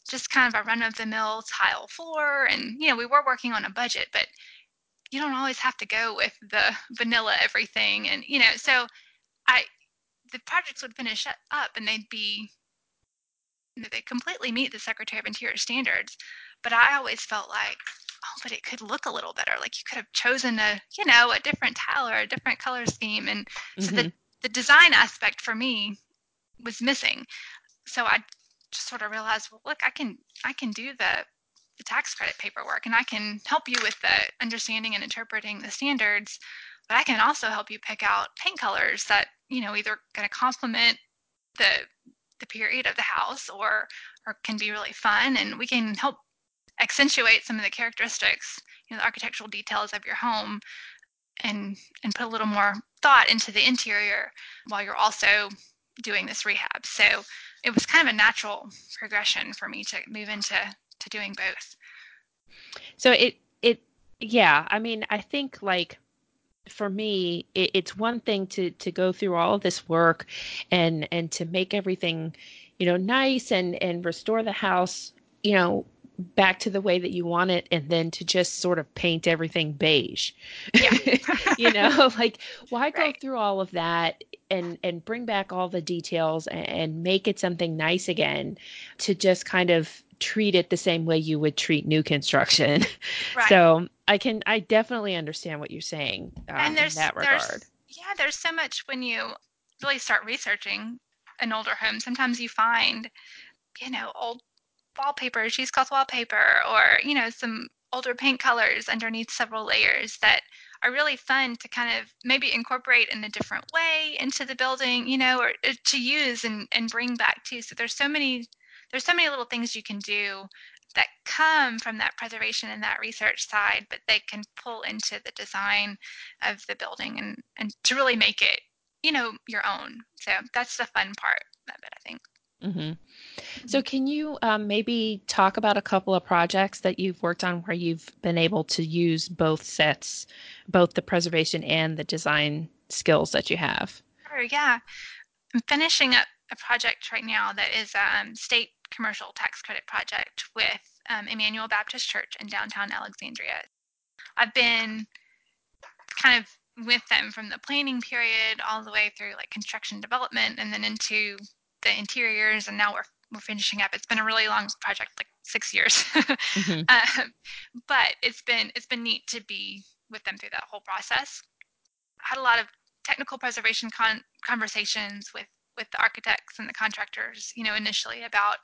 just kind of a run of the mill tile floor and you know, we were working on a budget, but you don't always have to go with the vanilla everything and you know so i the projects would finish up and they'd be they completely meet the Secretary of Interior standards. But I always felt like, oh, but it could look a little better. Like you could have chosen a, you know, a different tile or a different color scheme. And so mm-hmm. the, the design aspect for me was missing. So I just sort of realized, well, look, I can I can do the the tax credit paperwork and I can help you with the understanding and interpreting the standards, but I can also help you pick out paint colors that, you know, either going to complement the the period of the house or or can be really fun and we can help accentuate some of the characteristics you know the architectural details of your home and and put a little more thought into the interior while you're also doing this rehab. So it was kind of a natural progression for me to move into to doing both so it it yeah i mean i think like for me it, it's one thing to to go through all of this work and and to make everything you know nice and and restore the house you know back to the way that you want it and then to just sort of paint everything beige yeah. (laughs) you know (laughs) like why go right. through all of that and and bring back all the details and, and make it something nice again to just kind of treat it the same way you would treat new construction (laughs) right. so i can i definitely understand what you're saying um, and there's, in that regard there's, yeah there's so much when you really start researching an older home sometimes you find you know old wallpaper, cheesecloth wallpaper, or you know some older paint colors underneath several layers that are really fun to kind of maybe incorporate in a different way into the building, you know, or uh, to use and, and bring back too. So there's so many there's so many little things you can do that come from that preservation and that research side, but they can pull into the design of the building and, and to really make it, you know, your own. So that's the fun part of it, I think. Mm-hmm. So, can you um, maybe talk about a couple of projects that you've worked on where you've been able to use both sets, both the preservation and the design skills that you have? Sure, yeah. I'm finishing up a project right now that is um, state commercial tax credit project with um, Emmanuel Baptist Church in downtown Alexandria. I've been kind of with them from the planning period all the way through like construction development and then into the interiors, and now we're we're finishing up. It's been a really long project, like six years, mm-hmm. (laughs) um, but it's been it's been neat to be with them through that whole process. I had a lot of technical preservation con- conversations with with the architects and the contractors, you know, initially about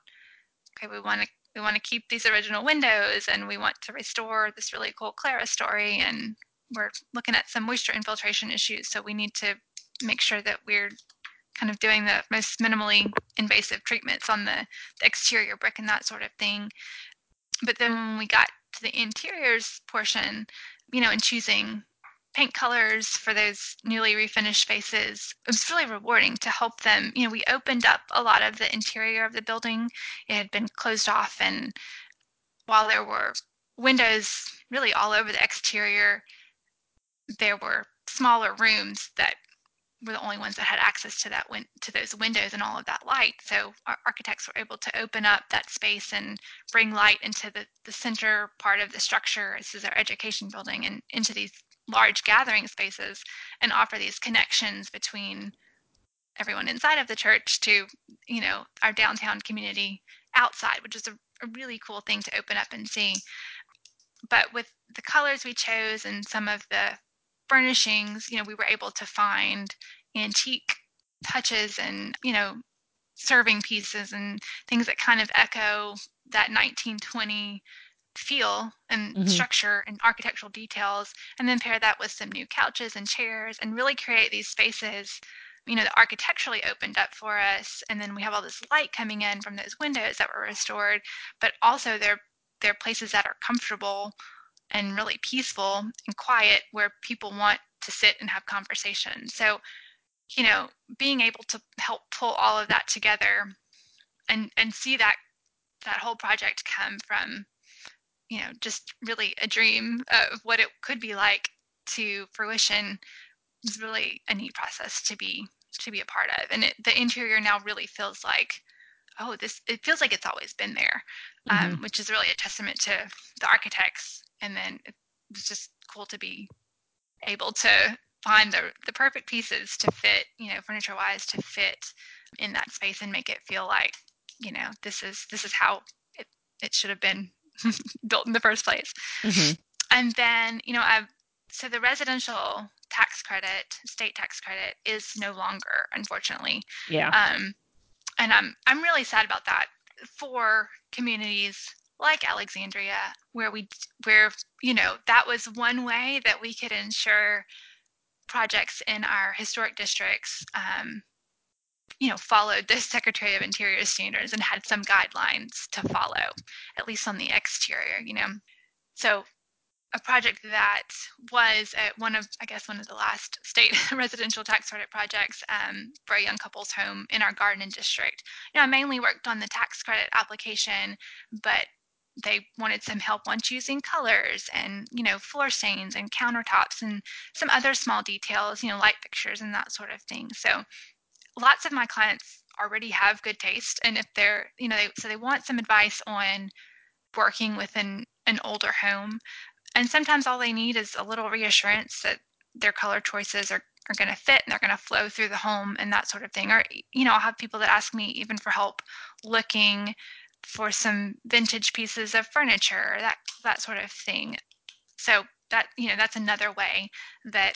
okay, we want to we want to keep these original windows and we want to restore this really cool clerestory and we're looking at some moisture infiltration issues, so we need to make sure that we're kind of doing the most minimally invasive treatments on the, the exterior brick and that sort of thing. But then when we got to the interiors portion, you know, and choosing paint colors for those newly refinished spaces, it was really rewarding to help them. You know, we opened up a lot of the interior of the building. It had been closed off, and while there were windows really all over the exterior, there were smaller rooms that were the only ones that had access to that win- to those windows and all of that light. So our architects were able to open up that space and bring light into the, the center part of the structure. This is our education building and into these large gathering spaces and offer these connections between everyone inside of the church to you know our downtown community outside which is a, a really cool thing to open up and see. But with the colors we chose and some of the furnishings, you know, we were able to find antique touches and, you know, serving pieces and things that kind of echo that 1920 feel and mm-hmm. structure and architectural details and then pair that with some new couches and chairs and really create these spaces you know that architecturally opened up for us and then we have all this light coming in from those windows that were restored but also they're they're places that are comfortable and really peaceful and quiet where people want to sit and have conversations. So, you know, being able to help pull all of that together and and see that that whole project come from you know just really a dream of what it could be like to fruition is really a neat process to be to be a part of. And it, the interior now really feels like oh this it feels like it's always been there um, mm-hmm. um, which is really a testament to the architects. And then it was just cool to be able to find the the perfect pieces to fit, you know, furniture wise to fit in that space and make it feel like, you know, this is this is how it, it should have been (laughs) built in the first place. Mm-hmm. And then, you know, I've so the residential tax credit, state tax credit, is no longer, unfortunately. Yeah. Um, and I'm I'm really sad about that for communities like Alexandria, where we where you know that was one way that we could ensure projects in our historic districts um, you know followed the (laughs) secretary of interior standards and had some guidelines to follow at least on the exterior you know. So a project that was one of i guess one of the last state (laughs) residential tax credit projects um, for a young couple's home in our garden district. You know i mainly worked on the tax credit application but they wanted some help on choosing colors and you know floor stains and countertops and some other small details you know light fixtures and that sort of thing. So lots of my clients already have good taste and if they're you know they, so they want some advice on working with an, an older home and sometimes all they need is a little reassurance that their color choices are, are going to fit and they're going to flow through the home and that sort of thing or you know i'll have people that ask me even for help looking for some vintage pieces of furniture, that that sort of thing. So that you know that's another way that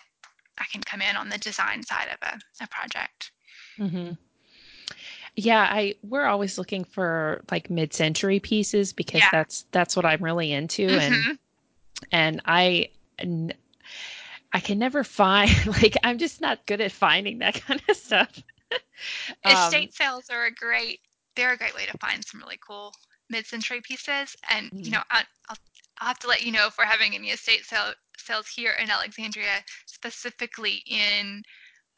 I can come in on the design side of a, a project. Mm-hmm. Yeah, I we're always looking for like mid-century pieces because yeah. that's that's what I'm really into, mm-hmm. and and I. I can never find (laughs) like I'm just not good at finding that (laughs) kind of stuff. (laughs) Estate um, sales are a great they're a great way to find some really cool mid-century pieces. And you know, I, will I'll have to let you know if we're having any estate sale, sales here in Alexandria, specifically in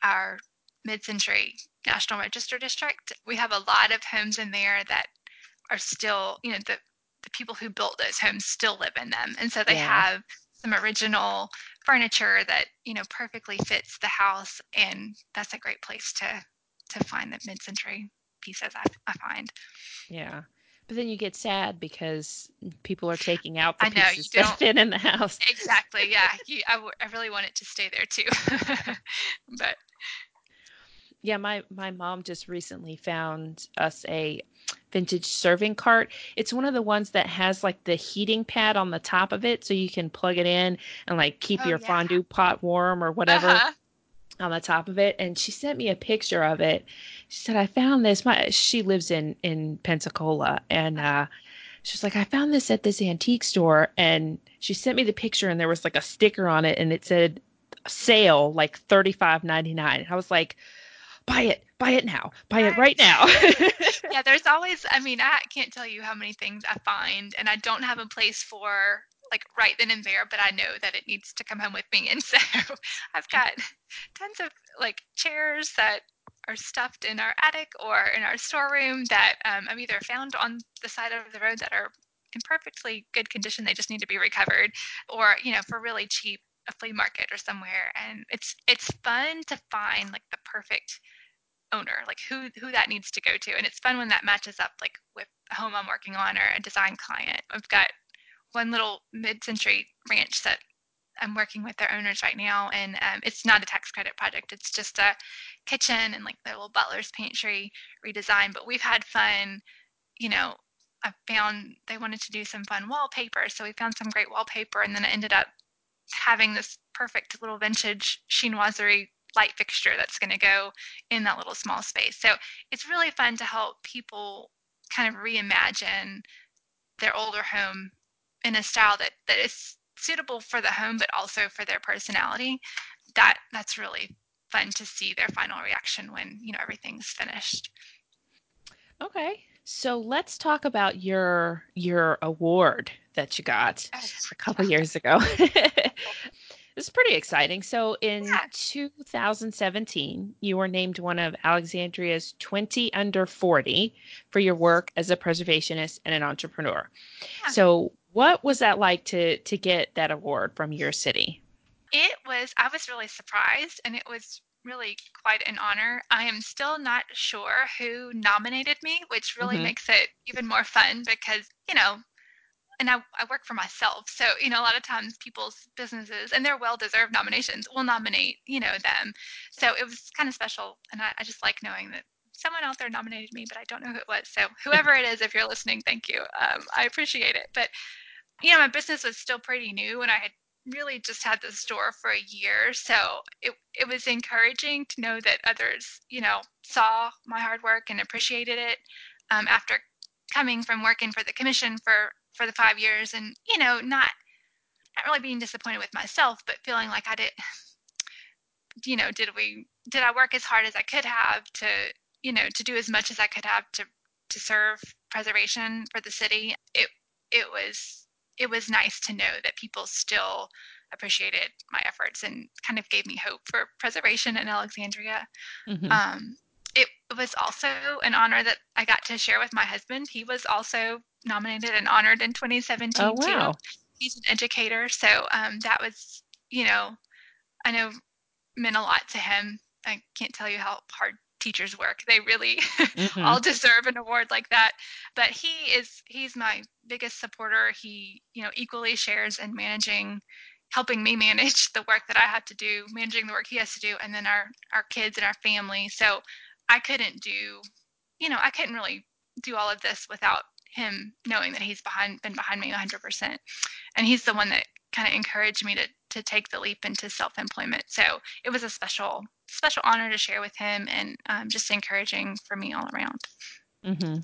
our mid-century National Register district. We have a lot of homes in there that are still, you know, the the people who built those homes still live in them, and so they yeah. have some original furniture that you know perfectly fits the house, and that's a great place to to find the mid-century pieces I, I find. Yeah. But then you get sad because people are taking out the I know, pieces that fit in the house. Exactly. Yeah. You, I, w- I really want it to stay there too. (laughs) but yeah, my my mom just recently found us a vintage serving cart. It's one of the ones that has like the heating pad on the top of it, so you can plug it in and like keep oh, your yeah. fondue pot warm or whatever. Uh-huh on the top of it and she sent me a picture of it she said i found this my she lives in in pensacola and uh she's like i found this at this antique store and she sent me the picture and there was like a sticker on it and it said sale like 35.99 i was like buy it buy it now buy it right now (laughs) (laughs) yeah there's always i mean i can't tell you how many things i find and i don't have a place for like right then and there, but I know that it needs to come home with me. (laughs) And so I've got tons of like chairs that are stuffed in our attic or in our storeroom that um, I've either found on the side of the road that are in perfectly good condition, they just need to be recovered, or you know, for really cheap, a flea market or somewhere. And it's it's fun to find like the perfect owner, like who who that needs to go to, and it's fun when that matches up like with a home I'm working on or a design client. I've got one little mid-century ranch that I'm working with their owners right now, and um, it's not a tax credit project. It's just a kitchen and like their little butler's pantry redesign. But we've had fun. You know, I found they wanted to do some fun wallpaper, so we found some great wallpaper, and then it ended up having this perfect little vintage chinoiserie light fixture that's going to go in that little small space. So it's really fun to help people kind of reimagine their older home in a style that that is suitable for the home but also for their personality. That that's really fun to see their final reaction when you know everything's finished. Okay so let's talk about your your award that you got a couple years ago (laughs) This is pretty exciting. So in yeah. 2017, you were named one of Alexandria's 20 under 40 for your work as a preservationist and an entrepreneur. Yeah. So what was that like to to get that award from your city? It was I was really surprised and it was really quite an honor. I am still not sure who nominated me, which really mm-hmm. makes it even more fun because, you know, and I, I work for myself. So, you know, a lot of times people's businesses and their well deserved nominations will nominate, you know, them. So it was kind of special. And I, I just like knowing that someone out there nominated me, but I don't know who it was. So whoever it is, if you're listening, thank you. Um, I appreciate it. But, you know, my business was still pretty new and I had really just had the store for a year. So it, it was encouraging to know that others, you know, saw my hard work and appreciated it um, after coming from working for the commission for for the five years and you know not not really being disappointed with myself but feeling like i did you know did we did i work as hard as i could have to you know to do as much as i could have to to serve preservation for the city it it was it was nice to know that people still appreciated my efforts and kind of gave me hope for preservation in alexandria mm-hmm. um, it was also an honor that I got to share with my husband. He was also nominated and honored in 2017 oh, wow. too. He's an educator, so um, that was, you know, I know meant a lot to him. I can't tell you how hard teachers work. They really (laughs) mm-hmm. all deserve an award like that. But he is he's my biggest supporter. He, you know, equally shares in managing helping me manage the work that I have to do, managing the work he has to do, and then our our kids and our family. So I couldn't do, you know, I couldn't really do all of this without him knowing that he's behind, been behind me 100%. And he's the one that kind of encouraged me to to take the leap into self-employment. So it was a special special honor to share with him, and um, just encouraging for me all around. Mm-hmm.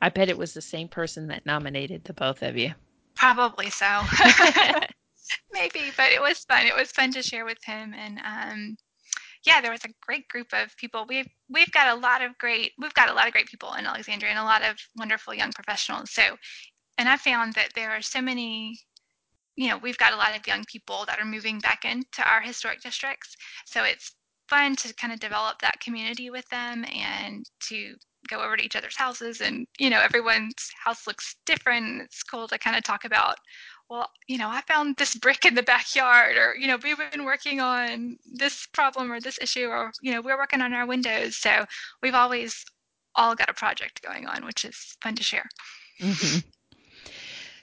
I bet it was the same person that nominated the both of you. Probably so. (laughs) (laughs) Maybe, but it was fun. It was fun to share with him, and um, yeah, there was a great group of people. We've we've got a lot of great we've got a lot of great people in Alexandria and a lot of wonderful young professionals. So, and I found that there are so many you know, we've got a lot of young people that are moving back into our historic districts. So it's fun to kind of develop that community with them and to go over to each other's houses and you know everyone's house looks different it's cool to kind of talk about well, you know, I found this brick in the backyard, or, you know, we've been working on this problem or this issue, or, you know, we're working on our windows. So we've always all got a project going on, which is fun to share. Mm-hmm.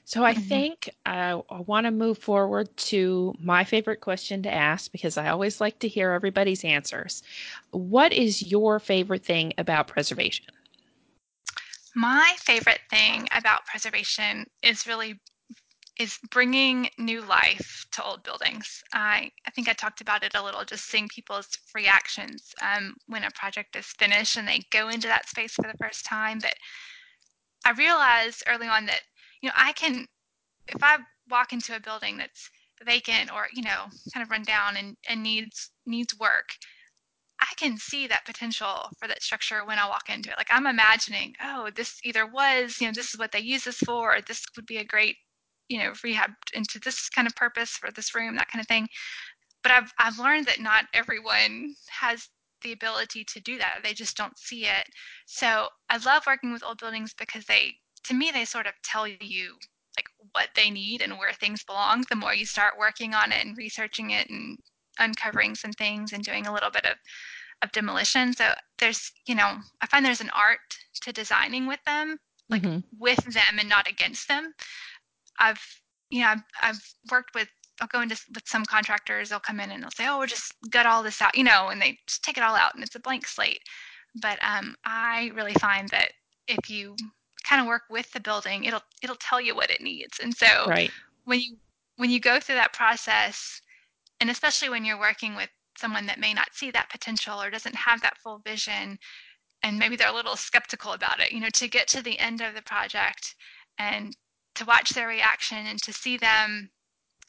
So I mm-hmm. think I, I want to move forward to my favorite question to ask because I always like to hear everybody's answers. What is your favorite thing about preservation? My favorite thing about preservation is really is bringing new life to old buildings. I, I think I talked about it a little, just seeing people's reactions um, when a project is finished and they go into that space for the first time. But I realized early on that, you know, I can, if I walk into a building that's vacant or, you know, kind of run down and, and needs needs work, I can see that potential for that structure when I walk into it. Like I'm imagining, oh, this either was, you know, this is what they use this for, or this would be a great you know rehabbed into this kind of purpose for this room that kind of thing. But i've i've learned that not everyone has the ability to do that. They just don't see it. So i love working with old buildings because they to me they sort of tell you like what they need and where things belong. The more you start working on it and researching it and uncovering some things and doing a little bit of of demolition. So there's you know i find there's an art to designing with them like mm-hmm. with them and not against them I've you know I've, I've worked with I'll go into with some contractors. They'll come in and they'll say, "Oh, we'll just gut all this out," you know, and they just take it all out, and it's a blank slate. But um, I really find that if you kind of work with the building, it'll it'll tell you what it needs. And so right. when you when you go through that process, and especially when you're working with someone that may not see that potential or doesn't have that full vision, and maybe they're a little skeptical about it, you know, to get to the end of the project and to watch their reaction and to see them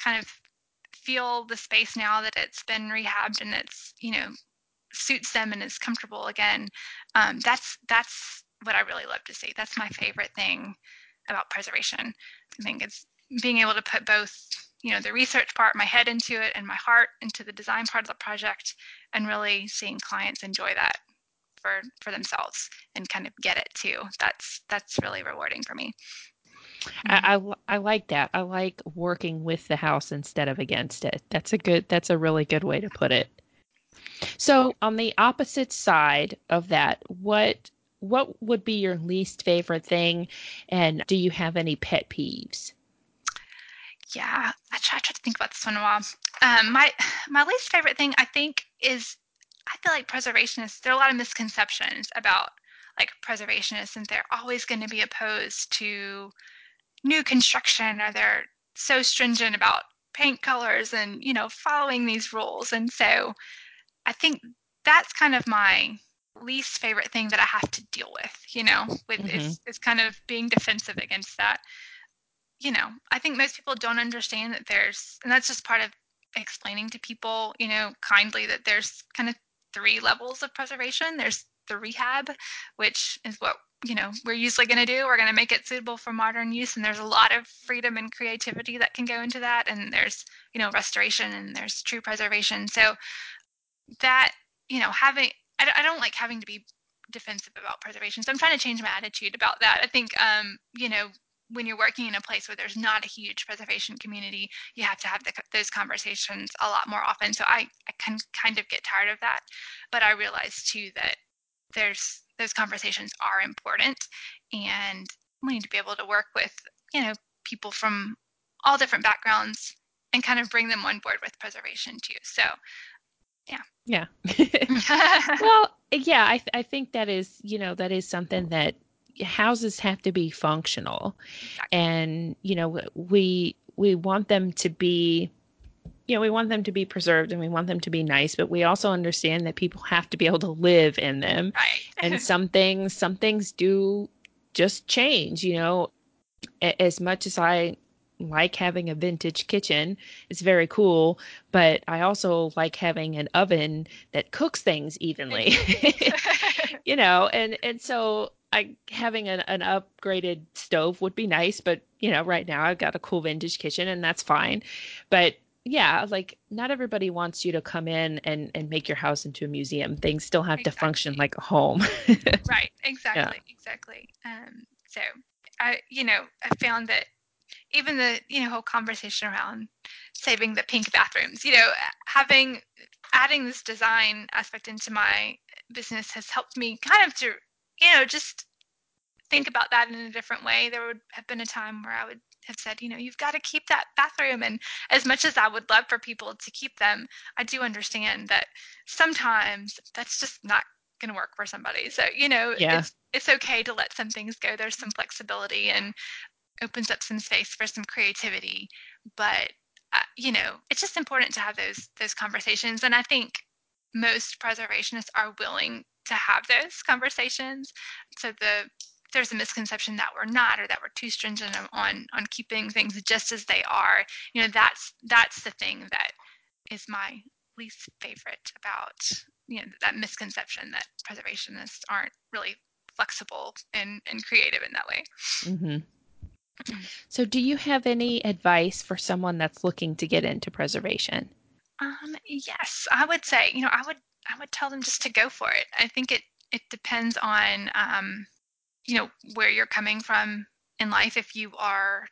kind of feel the space now that it's been rehabbed and it's you know suits them and is comfortable again um, that's that's what i really love to see. That's my favorite thing about preservation. I think it's being able to put both you know the research part my head into it and my heart into the design part of the project and really seeing clients enjoy that for for themselves and kind of get it too. That's that's really rewarding for me I, I, I like that. I like working with the house instead of against it. That's a good. That's a really good way to put it. So on the opposite side of that, what what would be your least favorite thing, and do you have any pet peeves? Yeah, I try to think about this one a while. Um, my my least favorite thing I think is I feel like preservationists. There are a lot of misconceptions about like preservationists, and they're always going to be opposed to new construction, or they're so stringent about paint colors and you know following these rules. And so I think that's kind of my least favorite thing that I have to deal with. You know, with mm-hmm. is is kind of being defensive against that you know, I think most people don't understand that there's, and that's just part of explaining to people, you know, kindly that there's kind of three levels of preservation. There's the rehab, which is what you know we're usually going to do we're going to make it suitable for modern use and there's a lot of freedom and creativity that can go into that and there's you know restoration and there's true preservation so that you know having I, I don't like having to be defensive about preservation so i'm trying to change my attitude about that i think um you know when you're working in a place where there's not a huge preservation community, you have to have the, those conversations a lot more often. So I, I can kind of get tired of that. But I realize too that there's those conversations are important and we need to be able to work with, you know, people from all different backgrounds and kind of bring them on board with preservation too. So yeah. Yeah. (laughs) (laughs) well, yeah, I, th- I think that is, you know, that is something that houses have to be functional and you know we we want them to be you know we want them to be preserved and we want them to be nice but we also understand that people have to be able to live in them right. and (laughs) some things some things do just change you know as much as i like having a vintage kitchen it's very cool but i also like having an oven that cooks things evenly (laughs) (laughs) you know and and so I having an, an upgraded stove would be nice, but you know, right now I've got a cool vintage kitchen and that's fine. But yeah, like not everybody wants you to come in and and make your house into a museum. Things still have exactly. to function like a home. (laughs) right. Exactly. Yeah. Exactly. Um, so I, you know, I found that even the you know whole conversation around saving the pink bathrooms, you know, having adding this design aspect into my business has helped me kind of to you know, just think about that in a different way. There would have been a time where I would have said, you know, you've got to keep that bathroom. And as much as I would love for people to keep them, I do understand that sometimes that's just not going to work for somebody. So, you know, yeah. it's, it's okay to let some things go. There's some flexibility and opens up some space for some creativity. But, uh, you know, it's just important to have those, those conversations. And I think most preservationists are willing to have those conversations. So the there's a misconception that we're not or that we're too stringent on on keeping things just as they are. You know, that's that's the thing that is my least favorite about you know that misconception that preservationists aren't really flexible and, and creative in that way. Mm-hmm. (clears throat) So, do you have any advice for someone that's looking to get into preservation? Um, yes, I would say, you know, I would I would tell them just to go for it. I think it it depends on um, you know where you're coming from in life. If you are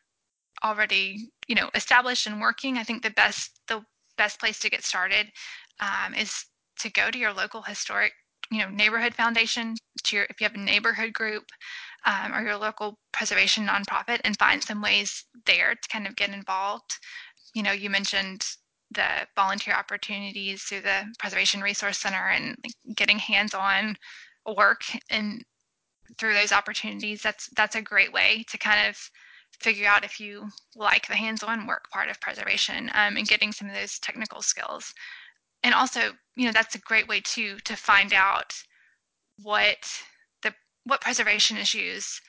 already you know established and working, I think the best the best place to get started um, is to go to your local historic you know neighborhood foundation to your if you have a neighborhood group um, or your local preservation nonprofit and find some ways there to kind of get involved you know you mentioned the volunteer opportunities through the Preservation Resource Center and getting hands-on work and through those opportunities that's that's a great way to kind of figure out if you like the hands-on work part of preservation um, and getting some of those technical skills and also you know that's a great way too to find out what the what preservation issues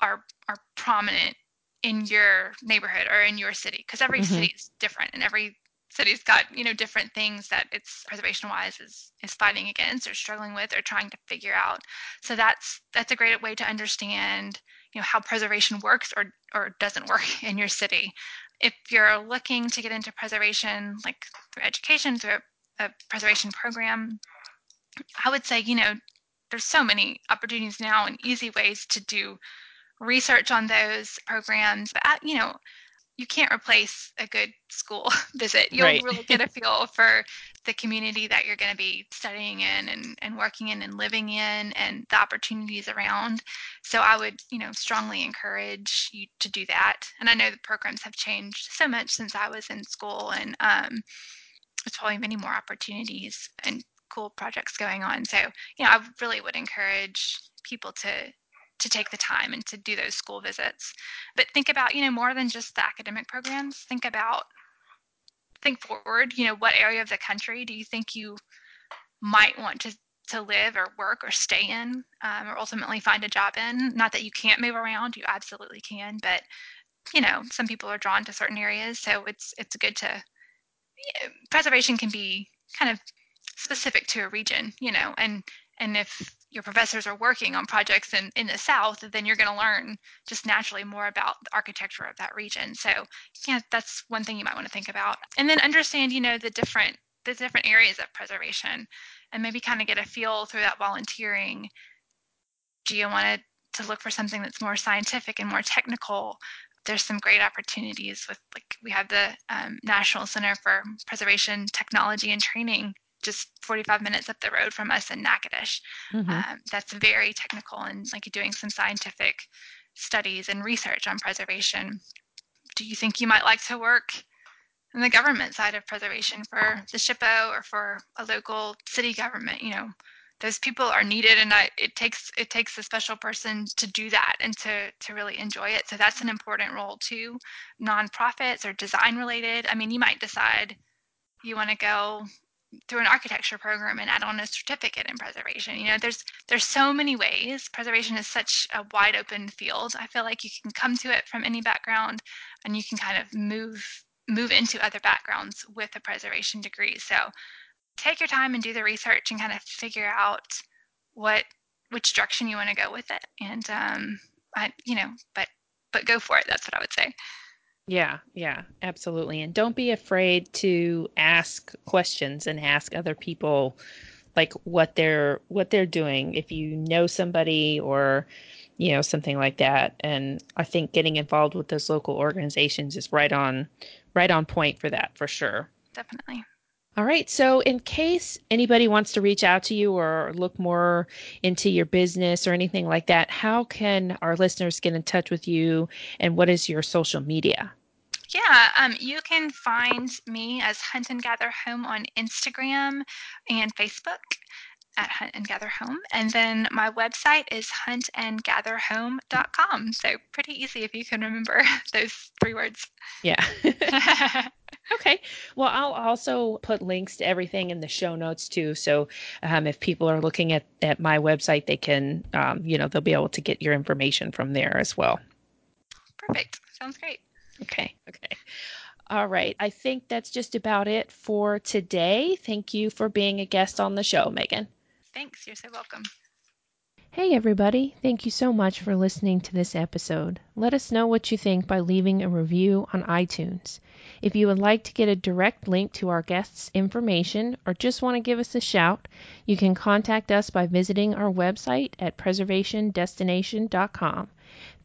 are are prominent in your neighborhood or in your city because every mm-hmm. city is different and every city's got you know different things that its preservation wise is is fighting against or struggling with or trying to figure out. So that's that's a great way to understand you know how preservation works or or doesn't work (laughs) in your city. If you're looking to get into preservation like through education through a, a preservation program i would say you know there's so many opportunities now and easy ways to do research on those programs. But you know you can't replace a good school (laughs) visit. You'll right. really get a (laughs) feel for the community that you're going to be studying in and, and working in and living in and the opportunities around. So I would, you know, strongly encourage you to do that. And I know the programs have changed so much since I was in school and um, there's probably many more opportunities and cool projects going on. So, you know, I really would encourage people to to take the time and to do those school visits. But think about, you know, more than just the academic programs. Think about think forward, you know, what area of the country do you think you might want to to live or work or stay in um, or ultimately find a job in not that you can't move around you absolutely can but you know some people are drawn to certain areas so it's it's good to you know, preservation can be kind of specific to a region you know and and if your professors are working on projects in, in the south then you're going to learn just naturally more about the architecture of that region. So yeah that's one thing you might want to think about. And then understand you know the different the different areas of preservation and maybe kind of get a feel through that volunteering. Do you want to to look for something that's more scientific and more technical? There's some great opportunities with like we have the um, national center for preservation technology and training just 45 minutes up the road from us in Natchitoches. Mm-hmm. Um, that's very technical and like doing some scientific studies and research on preservation. Do you think you might like to work in the government side of preservation for the SHPO or for a local city government? You know, those people are needed, and I, it takes it takes a special person to do that and to to really enjoy it. So that's an important role too. Nonprofits or design related. I mean, you might decide you want to go through an architecture program and add on a certificate in preservation. You know, there's there's so many ways. Preservation is such a wide open field. I feel like you can come to it from any background and you can kind of move move into other backgrounds with a preservation degree. So take your time and do the research and kind of figure out what which direction you want to go with it. And um I you know, but but go for it. That's what I would say. Yeah, yeah, absolutely. And don't be afraid to ask questions and ask other people like what they're what they're doing. If you know somebody or you know something like that and i think getting involved with those local organizations is right on right on point for that for sure. Definitely all right. So, in case anybody wants to reach out to you or look more into your business or anything like that, how can our listeners get in touch with you and what is your social media? Yeah, um, you can find me as Hunt and Gather Home on Instagram and Facebook at Hunt and Gather Home. And then my website is huntandgatherhome.com. So pretty easy if you can remember (laughs) those three words. Yeah. (laughs) (laughs) okay. Well, I'll also put links to everything in the show notes too. So um, if people are looking at, at my website, they can, um, you know, they'll be able to get your information from there as well. Perfect. Sounds great. Okay. Okay. All right. I think that's just about it for today. Thank you for being a guest on the show, Megan. Thanks. You're so welcome. Hey, everybody. Thank you so much for listening to this episode. Let us know what you think by leaving a review on iTunes. If you would like to get a direct link to our guests' information or just want to give us a shout, you can contact us by visiting our website at preservationdestination.com.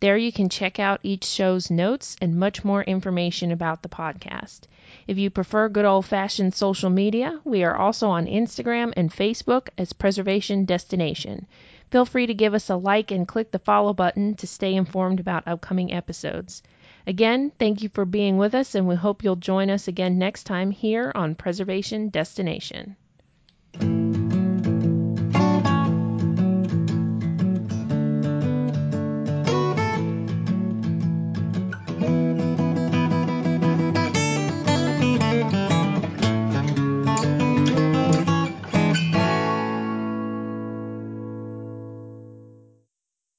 There you can check out each show's notes and much more information about the podcast. If you prefer good old fashioned social media, we are also on Instagram and Facebook as Preservation Destination. Feel free to give us a like and click the follow button to stay informed about upcoming episodes. Again, thank you for being with us, and we hope you'll join us again next time here on Preservation Destination.